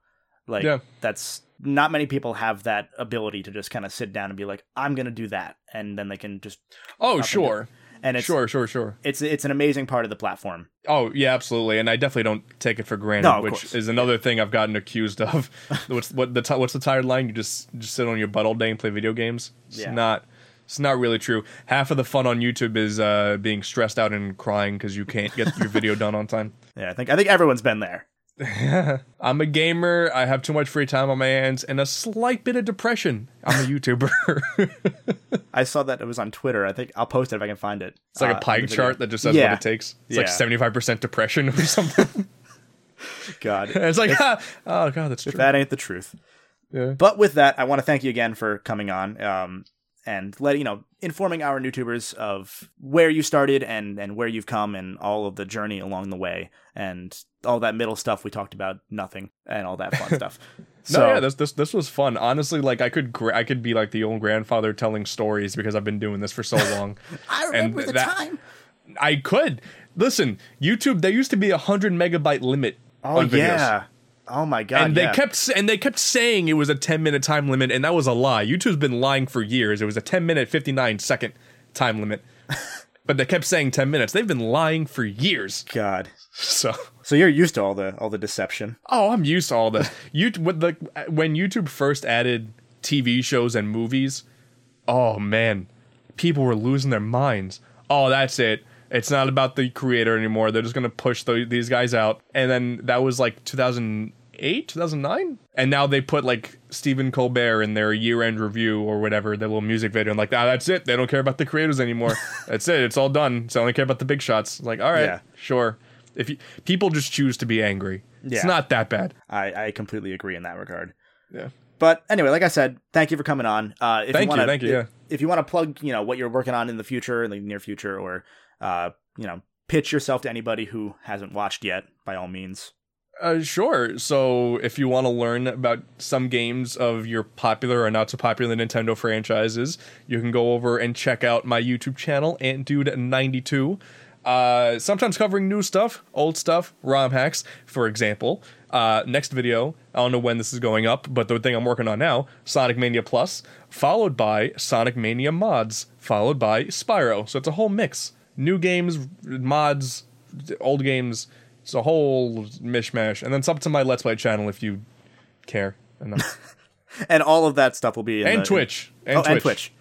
[SPEAKER 2] Like
[SPEAKER 3] Yeah.
[SPEAKER 2] that's not many people have that ability to just kind of sit down and be like, I'm going to do that, and then they can just
[SPEAKER 3] Oh, sure.
[SPEAKER 2] and it's
[SPEAKER 3] Sure, sure, sure.
[SPEAKER 2] it's it's an amazing part of the platform.
[SPEAKER 3] Oh yeah, absolutely, and I definitely don't take it for granted,
[SPEAKER 2] No,
[SPEAKER 3] which
[SPEAKER 2] course.
[SPEAKER 3] is another thing I've gotten accused of. what's what the ti- what's the tired line? You just just sit on your butt all day and play video games. It's
[SPEAKER 2] Yeah.
[SPEAKER 3] not. It's not really true. Half of the fun on YouTube is uh, being stressed out and crying because you can't get your video done on time.
[SPEAKER 2] Yeah, I think I think everyone's been there.
[SPEAKER 3] I'm a gamer. I have too much free time on my hands and a slight bit of depression. I'm a YouTuber.
[SPEAKER 2] I saw that it was on Twitter. I think I'll post it if I can find it.
[SPEAKER 3] it's like
[SPEAKER 2] Uh,
[SPEAKER 3] a pie
[SPEAKER 2] in the video.
[SPEAKER 3] chart that just says
[SPEAKER 2] Yeah.
[SPEAKER 3] what it takes. It's
[SPEAKER 2] Yeah.
[SPEAKER 3] like 75% depression or something.
[SPEAKER 2] God,
[SPEAKER 3] And it's like, ah, oh god, that's true.
[SPEAKER 2] that ain't the truth.
[SPEAKER 3] Yeah.
[SPEAKER 2] But with that, I want to thank you again for coming on um, and let you know, informing our YouTubers of where you started and and where you've come and all of the journey along the way and all that middle stuff we talked about, nothing and all that fun stuff.
[SPEAKER 3] No, yeah, this this this was fun. Honestly, like I could gra- I could be like the old grandfather telling stories because I've been doing this for so long.
[SPEAKER 4] I remember
[SPEAKER 3] And
[SPEAKER 4] the
[SPEAKER 3] that-
[SPEAKER 4] time.
[SPEAKER 3] I could listen. YouTube, there used to be a hundred megabyte limit.
[SPEAKER 2] oh
[SPEAKER 3] on videos.
[SPEAKER 2] yeah, oh my god,
[SPEAKER 3] And they
[SPEAKER 2] yeah.
[SPEAKER 3] kept and they kept saying it was a 10 minute time limit and that was a lie. YouTube's been lying for years. It was a 10 minute 59 second time limit. but they kept saying 10 minutes. They've been lying for years.
[SPEAKER 2] God.
[SPEAKER 3] So
[SPEAKER 2] So you're used to all the all the deception.
[SPEAKER 3] Oh, I'm used to all the You what the when YouTube first added TV shows and movies, oh man, people were losing their minds. Oh, that's it. It's not about the creator anymore. They're just gonna push the, these guys out. And then that was like 2008, 2009, and now they put like Stephen Colbert in their year-end review or whatever, their little music video, and like, ah, that's it. They don't care about the creators anymore. that's it. It's all done. So I only care about the big shots. Like, all right,
[SPEAKER 2] Yeah.
[SPEAKER 3] sure. If you, people just choose to be angry, it's not that bad.
[SPEAKER 2] I, I completely agree in that regard.
[SPEAKER 3] Yeah.
[SPEAKER 2] But anyway, like I said, thank you for coming on. Uh, if
[SPEAKER 3] Thank
[SPEAKER 2] you
[SPEAKER 3] you,
[SPEAKER 2] wanna,
[SPEAKER 3] thank you,
[SPEAKER 2] If,
[SPEAKER 3] yeah.
[SPEAKER 2] if you want to plug, you know, what you're working on in the future, in the near future, or uh, you know, pitch yourself to anybody who hasn't watched yet, by all means.
[SPEAKER 3] Uh, sure. So, if you want to learn about some games of your popular or not so popular Nintendo franchises, you can go over and check out my YouTube channel, AntDude92. Uh, sometimes covering new stuff, old stuff, ROM hacks, for example. Uh, next video, I don't know when this is going up, but the thing I'm working on now, Sonic Mania Plus, followed by Sonic Mania Mods, followed by Spyro. So it's a whole mix. New games, mods, old games. It's a whole mishmash. And then sub to my Let's Play channel if you care enough.
[SPEAKER 2] And all of that stuff will be in
[SPEAKER 3] and
[SPEAKER 2] the,
[SPEAKER 3] Twitch. And
[SPEAKER 2] oh,
[SPEAKER 3] Twitch.
[SPEAKER 2] and Twitch.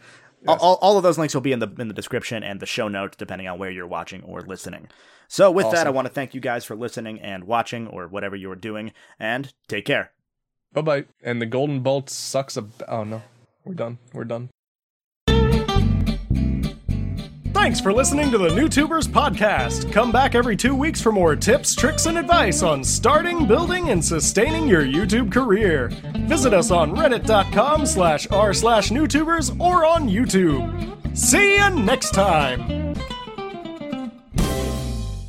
[SPEAKER 2] All, all, all of those links will be in the in the description and the show notes, depending on where you're watching or listening. So, with that, I want to thank you guys for listening and watching, or whatever you are doing, and take care.
[SPEAKER 3] Bye bye. And the Golden Bolt sucks a. Oh no. We're done. We're done.
[SPEAKER 1] Thanks for listening to the NewTubers podcast. Come back every two weeks for more tips, tricks, and advice on starting, building, and sustaining your YouTube career. Visit us on reddit.com slash r slash newtubers or on YouTube. See you next time!